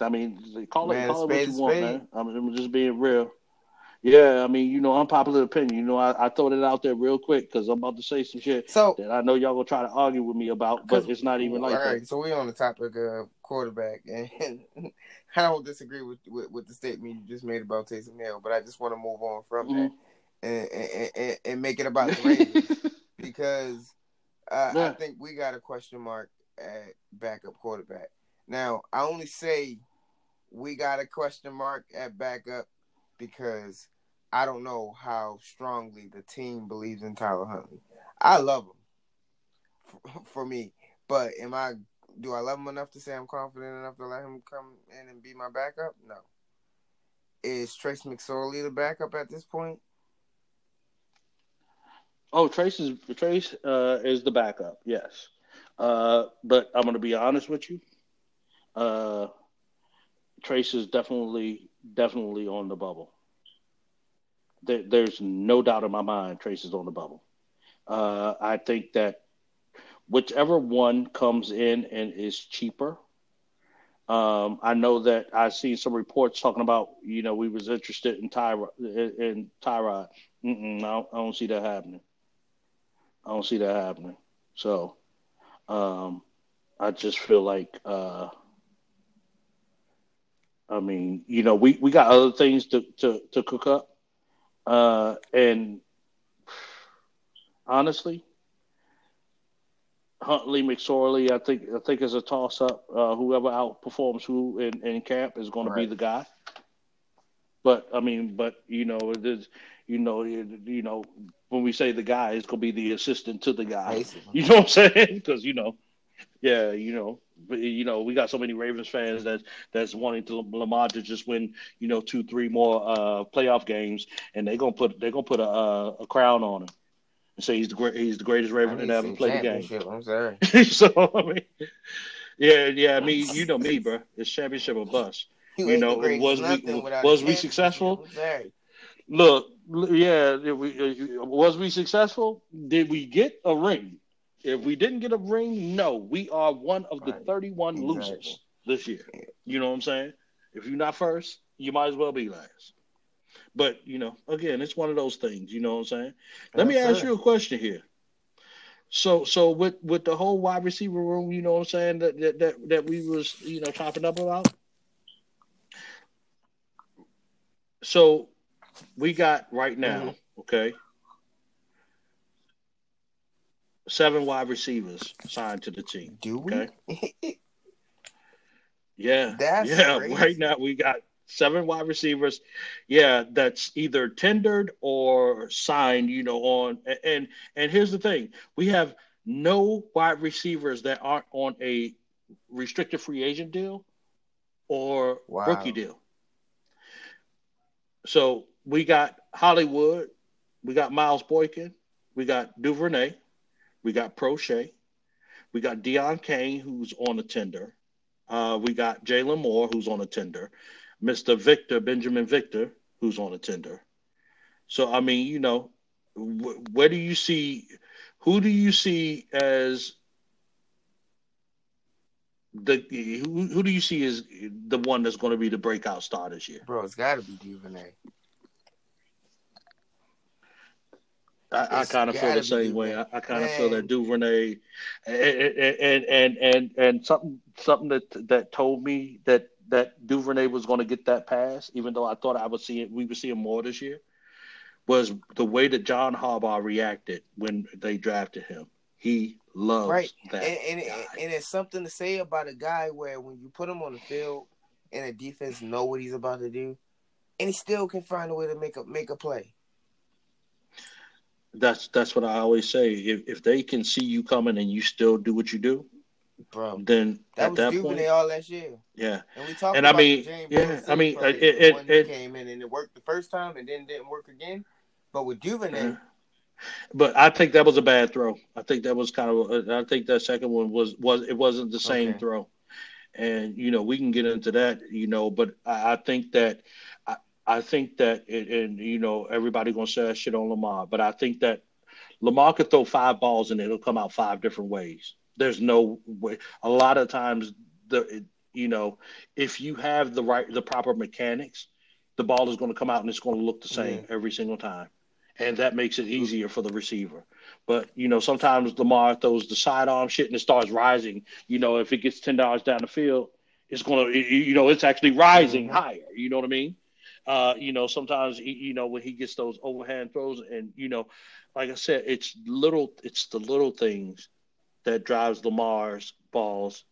I mean, call it Man, call it what you want, man. I'm, I'm just being real. Yeah, I mean, you know, unpopular opinion. You know, I, I throw it out there real quick because I'm about to say some shit So, that I know y'all gonna try to argue with me about, but it's not even like all right, that. so we're on the topic of quarterback, and *laughs* I don't disagree with, with, with the statement you just made about Taysom Hill, but I just want to move on from Mhm. that and, and, and, and make it about the Ravens *laughs* because uh, I think we got a question mark at backup quarterback. Now, I only say we got a question mark at backup because I don't know how strongly the team believes in Tyler Huntley. I love him for, for me, but am I? Do I love him enough to say I'm confident enough to let him come in and be my backup? No. Is Trace McSorley the backup at this point? Oh, Trace is Trace uh, is the backup, yes. Uh, but I'm gonna be honest with you. Uh, Trace is definitely definitely on the bubble. There, there's no doubt in my mind Trace is on the bubble. Uh, I think that whichever one comes in and is cheaper, Um, I know that I see some reports talking about, you know, we was interested in Tyrod. In Tyrod, Mm-mm, I, don't, I don't see that happening. I don't see that happening. So, um, I just feel like, uh, I mean, you know, we, we got other things to, to, to cook up. Uh, and honestly, Huntley, McSorley, I think I think is a toss up. Uh, whoever outperforms who in, in camp is going to be the guy. But I mean, but you know, it is, you know, you, you know, when we say the guy, it's going to be the assistant to the guy. Basically. You know what I'm saying? Because you know, yeah, you know, but, you know, we got so many Ravens fans that that's wanting to Lamar to just win, you know, two, three more uh, playoff games, and they're gonna put they're gonna put a, a, a crown on him and say he's the great he's the greatest Raven that ever played the game. I'm sorry. *laughs* so I mean, yeah, yeah. I mean, you know me, bro. It's championship or bust. You ain't know, was we- was we successful? Look, yeah. we, uh, was we successful? Did we get a ring? If we didn't get a ring, no. We are one of the Right. 31 Exactly. losers this year. You know what I'm saying? If you're not first, you might as well be last. But you know, again, it's one of those things. You know what I'm saying? Let me ask sir. you a question here. So, so with with the whole wide receiver room, you know what I'm saying that that that, that we was you know chopping up about. So, we got right now, Mm-hmm. okay, seven wide receivers signed to the team. Do we? Okay. *laughs* Yeah, That's yeah. crazy. Right now we got seven wide receivers. Yeah, that's either tendered or signed. You know, on and and here's the thing: we have no wide receivers that aren't on a restricted free agent deal or Wow. rookie deal. So we got Hollywood, we got Miles Boykin, we got Duvernay, we got Proche, we got Deon Cain, who's on a tender. Uh, we got Jalen Moore, who's on a tender. Mr. Victor, Binjimen Victor, who's on a tender. So, I mean, you know, wh- where do you see, who do you see as the, who, who do you see as the one that's going to be the breakout star this year? Bro, it's got to be Duvernay. I, I kind of feel the same way. I, I kind of feel that. Duvernay, and and and and and something something that that told me that that Duvernay was going to get that pass, even though I thought I would see it, we would see him more this year, was the way that John Harbaugh reacted when they drafted him. He loves Right. that And, and, and it's something to say about a guy where when you put him on the field and the defense know what he's about to do, and he still can find a way to make a make a play. That's that's what I always say. If if they can see you coming and you still do what you do, Bro, then that at was that point, all last year. yeah. And we talked And I about mean, James yeah, I mean, it- it- it- came in and it worked the first time and then didn't work again. But with Duvernay, Mhm. But I think that was a bad throw. I think that was kind of. I think that second one was was it wasn't the same Okay. throw, and you know we can get into that. You know, but I, I think that I, think that it, and you know everybody gonna say that shit on Lamar, but I think that Lamar could throw five balls and it'll come out five different ways. There's no way. A lot of times the you know if you have the right the proper mechanics, the ball is going to come out and it's going to look the same every single time and that makes it mm-hmm. easier for the receiver. But you know, sometimes Lamar throws the sidearm shit and it starts rising. You know, if it gets ten dollars down the field, it's gonna, you know, it's actually rising mm-hmm. higher. You know what I mean? Uh, you know, sometimes he- you know when he gets those overhand throws, and you know, like I said, it's little, it's the little things that drives Lamar's balls.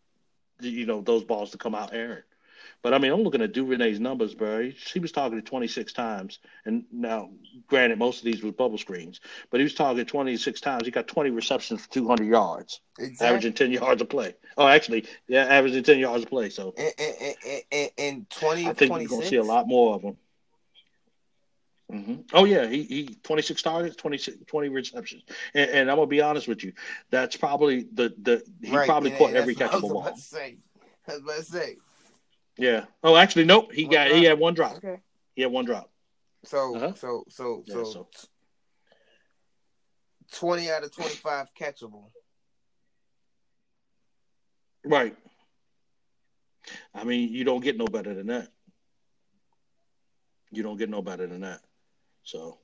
You know, those balls to come out errant. But I mean, I'm looking at Duvernay's numbers, bro. He, he was targeted 26 times, and now, granted, most of these were bubble screens, but he was targeted 26 times. He got 20 receptions for 200 yards, exactly. averaging 10 yards a play. Oh, actually, yeah, averaging 10 yards a play. So And, and, and, and, and 20 I think you're going to see a lot more of them. Hmm Oh yeah, he, he 26 targets, 26, 20 receptions, and, and I'm gonna be honest with you, that's probably the the he Right, probably and- caught every that's what I catchable ball. about to say. I was about to say. Yeah. Oh, actually, nope. He One got he had one drop. Okay. He had one drop. So, Uh-huh. so, so, Yeah, so, so- 20 out of 25 catchable. Right. I mean, you don't get no better than that. You don't get no better than that. So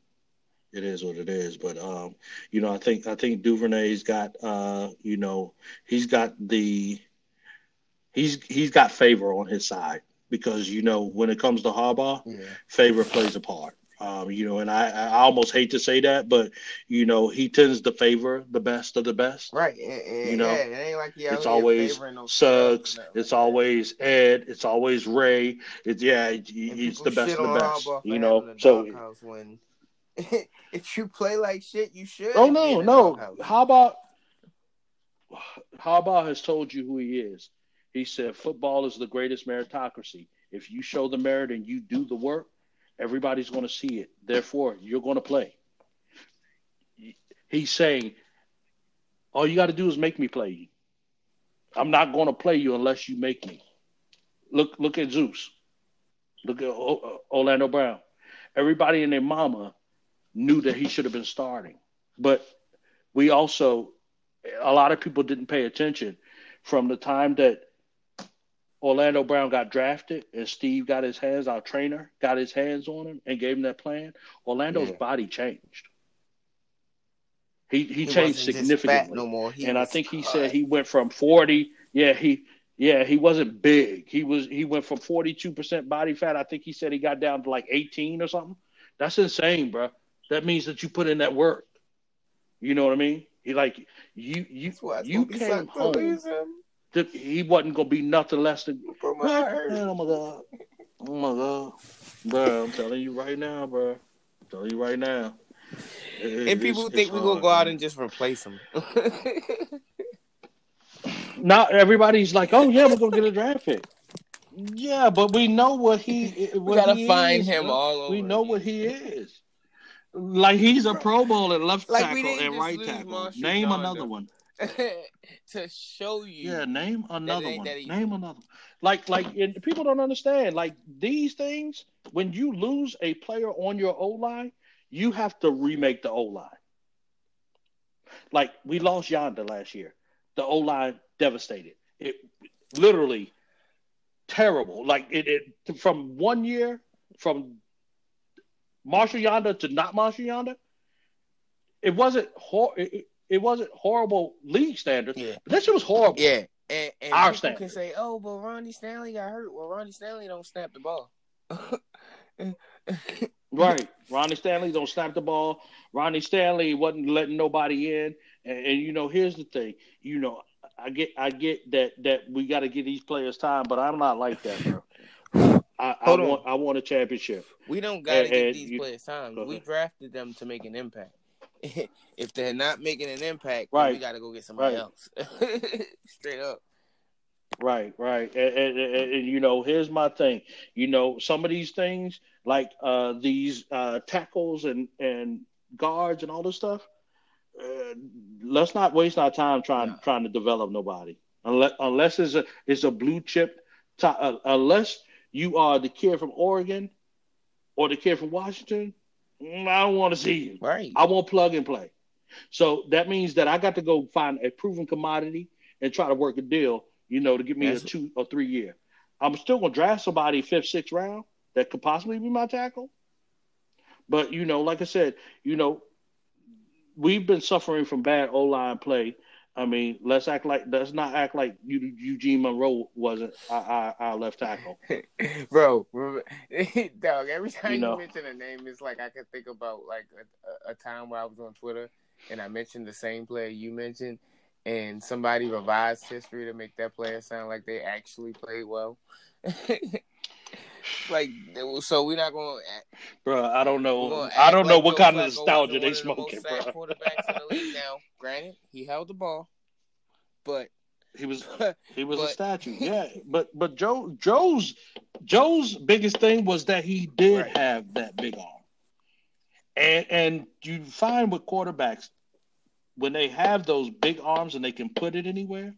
it is what it is. But um, you know, I think I think Duvernay's got uh, you know, he's got the he's he's got favor on his side because you know when it comes to Harbaugh, Yeah. favor plays a part. Um, you know, and I, I almost hate to say that, but you know, he tends to favor the best of the best. Right. You know, yeah, it ain't like out It's always favoring Suggs. scrubs or nothing It's always Ed. It's always Ray. It's yeah. He's the best of the best. You know. So when *laughs* if you play like shit, you should. oh no no. How about Harbaugh has told you who he is. He said football is the greatest meritocracy. If you show the merit and you do the work, everybody's going to see it. Therefore, you're going to play. He's saying, all you got to do is make me play you. I'm not going to play you unless you make me. Look, look at Zeus. Look at Orlando Brown. Everybody and their mama knew that he should have been starting, but we also, a lot of people didn't pay attention from the time that Orlando Brown got drafted and Steve got his hands, our trainer, got his hands on him and gave him that plan. Orlando's Yeah. body changed. He he, He changed significantly. no more. He and I think he said he went from 40 yeah he yeah he wasn't big he was he went from 42% body fat i think he said he got down to like 18 or something that's insane bro that means that you put in that work you know what i mean he like you you you came home that he wasn't gonna be nothing less than bro, my heart hurt. Man, oh my god oh my god bro i'm telling you right now bro I'm telling you right now It- And people think we're gonna go out and just replace him. *laughs* Not everybody's like, "Oh yeah, we're gonna get a draft pick." Yeah, but we know what he. *laughs* we gotta he find is, him all over. We know what he is. Like he's a Pro Bowl at left Like, tackle and right tackle. Marshal Name Yanda. another one. *laughs* to show you. Yeah, name another one. Name another. Like, like, and people don't understand. Like these things, when you lose a player on your O line, you have to remake the O line. Like we lost Yanda last year. The O line devastated. It literally terrible. Like it, it from one year from Marshal Yanda to not Marshal Yanda. It wasn't hor- it, it- it wasn't horrible league standards. Yeah. But that shit was horrible. Yeah, and, and Our people standard. can say, "Oh, but Ronnie Stanley got hurt." Well, Ronnie Stanley don't snap the ball. *laughs* Right. Ronnie Stanley don't snap the ball. Ronnie Stanley wasn't letting nobody in. And, and you know, here's the thing. You know, I get I get that that we got to give these players time, but I'm not like that, bro. I, I Hold on. want I want a championship. We don't gotta And- give these you- players time. Go We drafted them to make an impact. *laughs* if they're not making an impact, then Right. we gotta go get somebody Right. else. *laughs* Straight up. Right, right. And, and, and, you know, here's my thing. You know, some of these things, like uh, these uh, tackles and, and guards and all this stuff, uh, let's not waste our time trying No. trying to develop nobody. Unless unless it's a it's a blue chip, to, uh, unless you are the kid from Oregon or the kid from Washington, Mm, I don't want to see you. Right. I want plug and play. So that means that I got to go find a proven commodity and try to work a deal, you know, to give me That's- a two or three year. I'm still gonna draft somebody fifth, sixth round that could possibly be my tackle. But you know, like I said, you know, we've been suffering from bad O line play. I mean, let's act like let's not act like Eugene Monroe wasn't our, our, our left tackle. *laughs* Bro, *laughs* dog, every time You you, know. mention a name, it's like I could think about like a, a time where I was on Twitter and I mentioned the same player you mentioned, and somebody revised history to make that player sound like they actually played well. *laughs* like, so we're not going to Bro, I don't know. I don't know like what kind of nostalgia they of the smoking, bro. Quarterbacks in the league *laughs* now. Granted, he held the ball, but He was *laughs* He was a statue, *laughs* yeah. But but Joe Joe's Joe's biggest thing was that he did Right. have that big arm, and and you find with quarterbacks when they have those big arms and they can put it anywhere,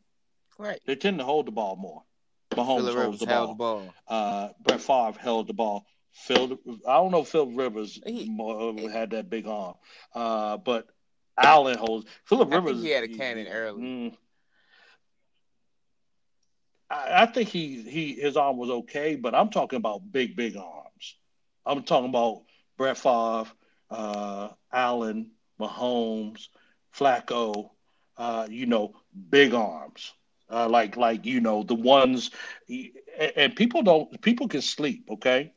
right. they tend to hold the ball more. Mahomes Phillip holds the held ball. the ball. Uh, Brett Favre held the ball. Phil, I don't know if Phil Rivers He- had that big arm, uh, but Allen holds. Philip I think Rivers, he had a cannon early. Mm. I, I think he he his arm was okay, but I'm talking about big big arms. I'm talking about Brett Favre, uh, Allen, Mahomes, Flacco. Uh, you know, big arms. Uh, like like you know the ones, and, people don't people can sleep, okay,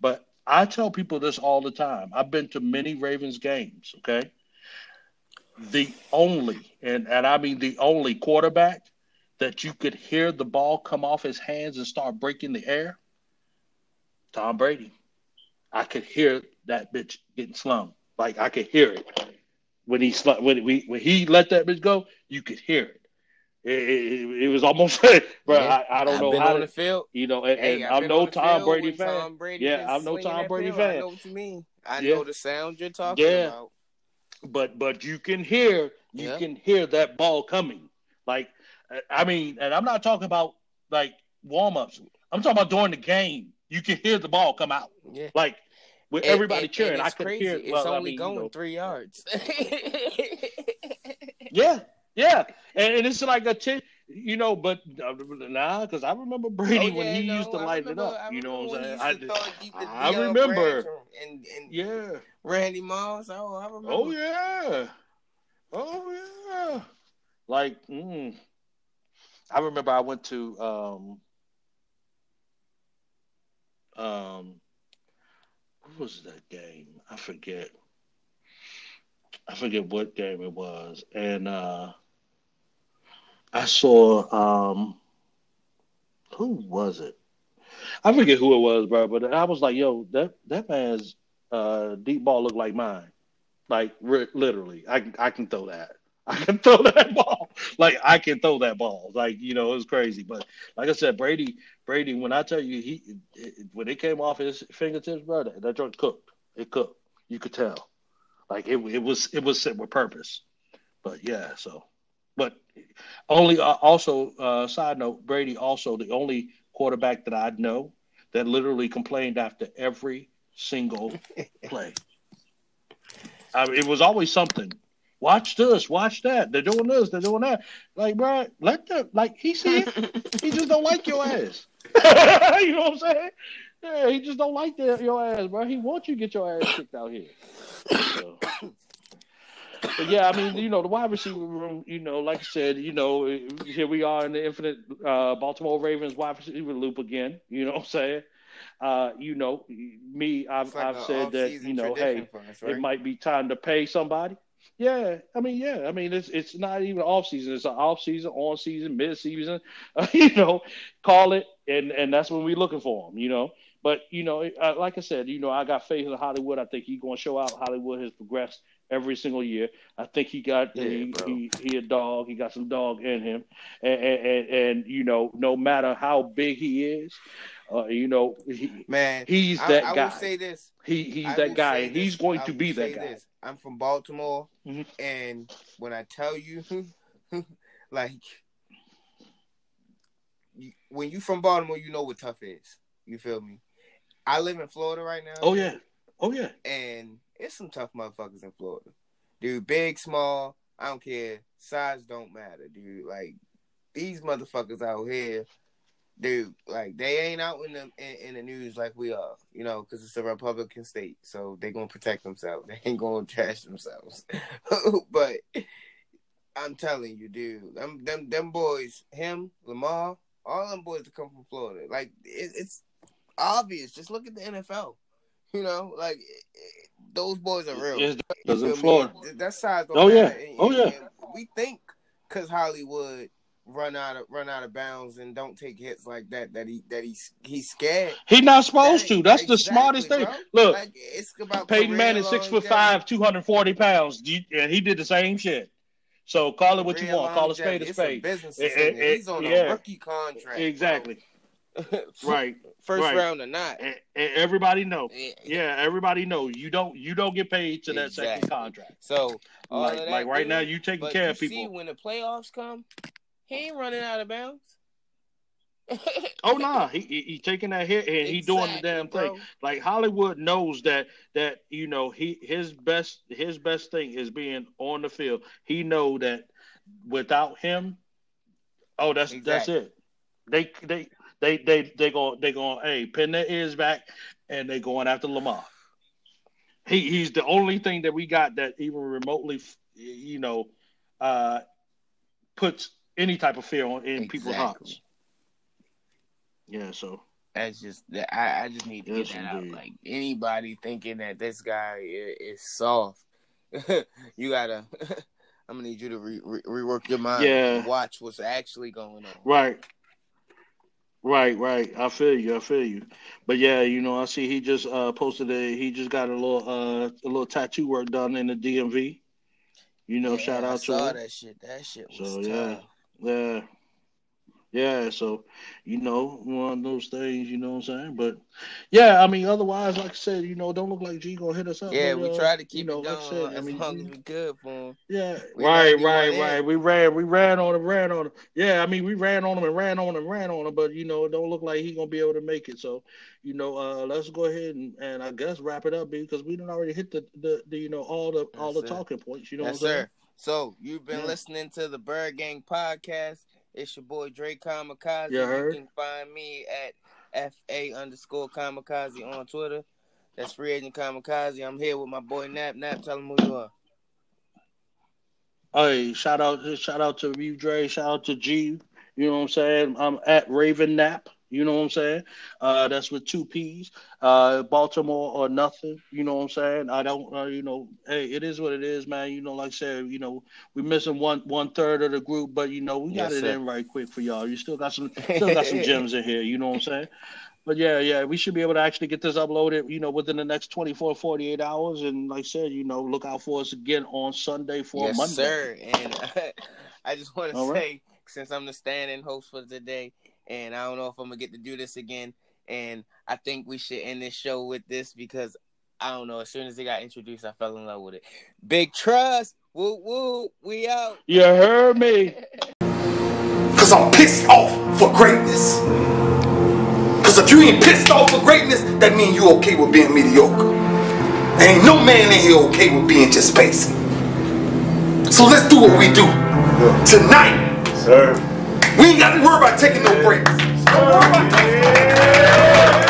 but I tell people this all the time. I've been to many Ravens games, okay. The only and and I mean the only quarterback that you could hear the ball come off his hands and start breaking the air, Tom Brady. I could hear that bitch getting slung. Like I could hear it when he sl- when we when he let that bitch go. You could hear it. It, it, it was almost, *laughs* bro. Yeah, I, I don't I've know been how on to, the field. you know, and, Hey, and I'm no Tom Brady fan. Tom Brady yeah, I'm no Tom Brady. I fan. know what you mean. I Yeah. know the sound you're talking Yeah. about. but but you can hear you Yeah. can hear that ball coming. Like I mean, and I'm not talking about like warm ups. I'm talking about during the game. You can hear the ball come out. Yeah. Like with And- everybody and- cheering, I it's could crazy. hear. It's Well, I only mean, going you know, three yards. *laughs* yeah, yeah, and, and it's like a ten, you know. But uh, nah, because I remember Brady Oh, when he no, used to I light it up. You know what I'm saying? I, used to throw it deep to I remember. And, and yeah. Randy Moss. Oh, I remember. Oh yeah. Oh yeah. Like, mm. I remember I went to um um what was that game? I forget. I forget what game it was. And uh I saw um who was it? I forget who it was, bro, but I was like, yo, that that man's uh deep ball looked like mine. Like literally, I can I can throw that. *laughs* I can throw that ball. Like I can throw that ball. Like you know, it was crazy. But like I said, Brady, Brady. When I tell you, he it, when it came off his fingertips, bro, that, that joint cooked. It cooked. You could tell. Like it, it was it was set with purpose. But yeah, so. But only uh, also uh, side note, Brady also the only quarterback that I know that literally complained after every single *laughs* play. I mean, it was always something. Watch this, watch that. They're doing this, they're doing that. Like, bro, let the like he see it. he just don't like your ass. *laughs* you know what I'm saying? Yeah, he just don't like the, your ass, bro. He wants you to get your ass kicked out here. So. But yeah, I mean, you know, the wide receiver room, you know, like I said, you know, here we are in the infinite uh, Baltimore Ravens wide receiver loop again. You know what I'm saying? Uh, you know, me, I've, like I've said that, you know, hey, us, right? it might be time to pay somebody. Yeah, I mean, yeah, I mean, it's it's not even off season; it's an off season, on season, mid season. Uh, *laughs* you know, call it, and and that's when we're looking for them. You know, but you know, uh, like I said, you know, I got faith in Hollywood. I think he's going to show out. Hollywood has progressed every single year. I think he got Yeah, he, he he a dog. He got some dog in him, and and, and, and you know, no matter how big he is, uh, you know, he, Man, he's I, that I guy. will say this. he he's I that guy. And he's going to be that guy. This. I'm from Baltimore, Mhm. and when I tell you, *laughs* like, you, when you from Baltimore, you know what tough is. You feel me? I live in Florida right now. Oh yeah, oh yeah. and it's some tough motherfuckers in Florida, dude. Big, small, I don't care. Size don't matter, dude. Like these motherfuckers out here, dude. Like they ain't out in the in, in the news like we are, you know, because it's a Republican state, so they gonna protect themselves. *laughs* They ain't gonna trash themselves. *laughs* but I'm telling you, dude, them them them boys, him, Lamar, all them boys that come from Florida, like it, it's obvious. Just look at the NFL. You know, like it, it, those boys are real. You because in? Florida. That size don't Oh, yeah. And- Oh, yeah. We think because Hollywood run out of run out of bounds and don't take hits like that that he that he's he's scared. He's not supposed That- to. That's the smartest thing. bro. Look, like it's about Peyton Manning, six foot five, two hundred forty pounds, and he did the same shit. So call it what you want. Call a spade a spade. business Eh, decision. eh, He's on yeah. a rookie contract. Exactly. *laughs* Right. First right. round or not. And, and everybody know. Eh, Yeah, everybody know. You don't. You don't get paid to that second contract. So Like, like right now, you taking care you of people. See, when the playoffs come, he ain't running out of bounds. Oh *laughs* nah, he, he he taking that hit and he doing the damn thing. bro. Like Hollywood knows that that you know he his best his best thing is being on the field. He know that without him, oh that's that's it. They they they they they go they going hey pin their ears back and they going after Lamar. He he's the only thing that we got that even remotely you know uh puts any type of fear on in people's hearts. Yeah, so That's just that I, I just need to Yes, get that out. Like anybody thinking that this guy is, is soft, *laughs* you gotta. *laughs* I'm gonna need you to re- re- rework your mind. Yeah. and watch what's actually going on. Right. Right, right. I feel you. I feel you. But yeah, you know, I see he just uh posted a he just got a little uh a little tattoo work done in the DMV. You know, Yeah, shout I out to saw him. that shit. That shit was So tough. yeah. Yeah. Yeah, so you know, one of those things, you know what I'm saying? But yeah, I mean otherwise, like I said, you know, don't look like G gonna hit us up. Yeah, we uh, tried to you keep know, it like I going said, I mean, as we could for him. Yeah, right, 91 right, in. right. We ran, we ran on him, ran on him. Yeah, I mean, we ran on him and ran on him, ran on him, but you know, it don't look like he gonna be able to make it. So, you know, uh, let's go ahead and, and I guess wrap it up because we didn't already hit the, the, the you know all the all the Yes, sir. talking points. You know yes, what I'm saying? sir. So you've been Yeah. listening to the Bird Gang podcast. It's your boy Dre Kamikaze. You heard? can find me at fa underscore Kamikaze on Twitter. That's free agent Kamikaze. I'm here with my boy Nap. Nap, tell him who you are. Hey, shout out, shout out to you, Dre. Shout out to G. You know what I'm saying? I'm at Raven Nap. You know what I'm saying? Uh, that's with two P's. Uh, Baltimore or nothing. You know what I'm saying? I don't. Uh, you know, hey, it is what it is, man. You know, like I said, you know, we're missing one one third of the group, but you know, we got Yes, it sir. in right quick for y'all. You still got some, still got some gems in here. You know what I'm saying? But yeah, yeah, we should be able to actually get this uploaded, you know, within the next 24, 48 hours. And like I said, you know, look out for us again on Sunday for yes, Monday. sir. And *laughs* I just want to say, right. since I'm the stand-in host for today, and I don't know if I'm gonna get to do this again, and I think we should end this show with this because I don't know. As soon as it got introduced, I fell in love with it. Big trust. Woo woo. We out. You heard me. *laughs* Cause I'm pissed off for greatness. Cause if you ain't pissed off for greatness, that means you okay with being mediocre. Ain't no man in here okay with being just basic. So let's do what we do. Tonight, Sir. We ain't got to worry about taking no breaks. Don't worry about taking no breaks.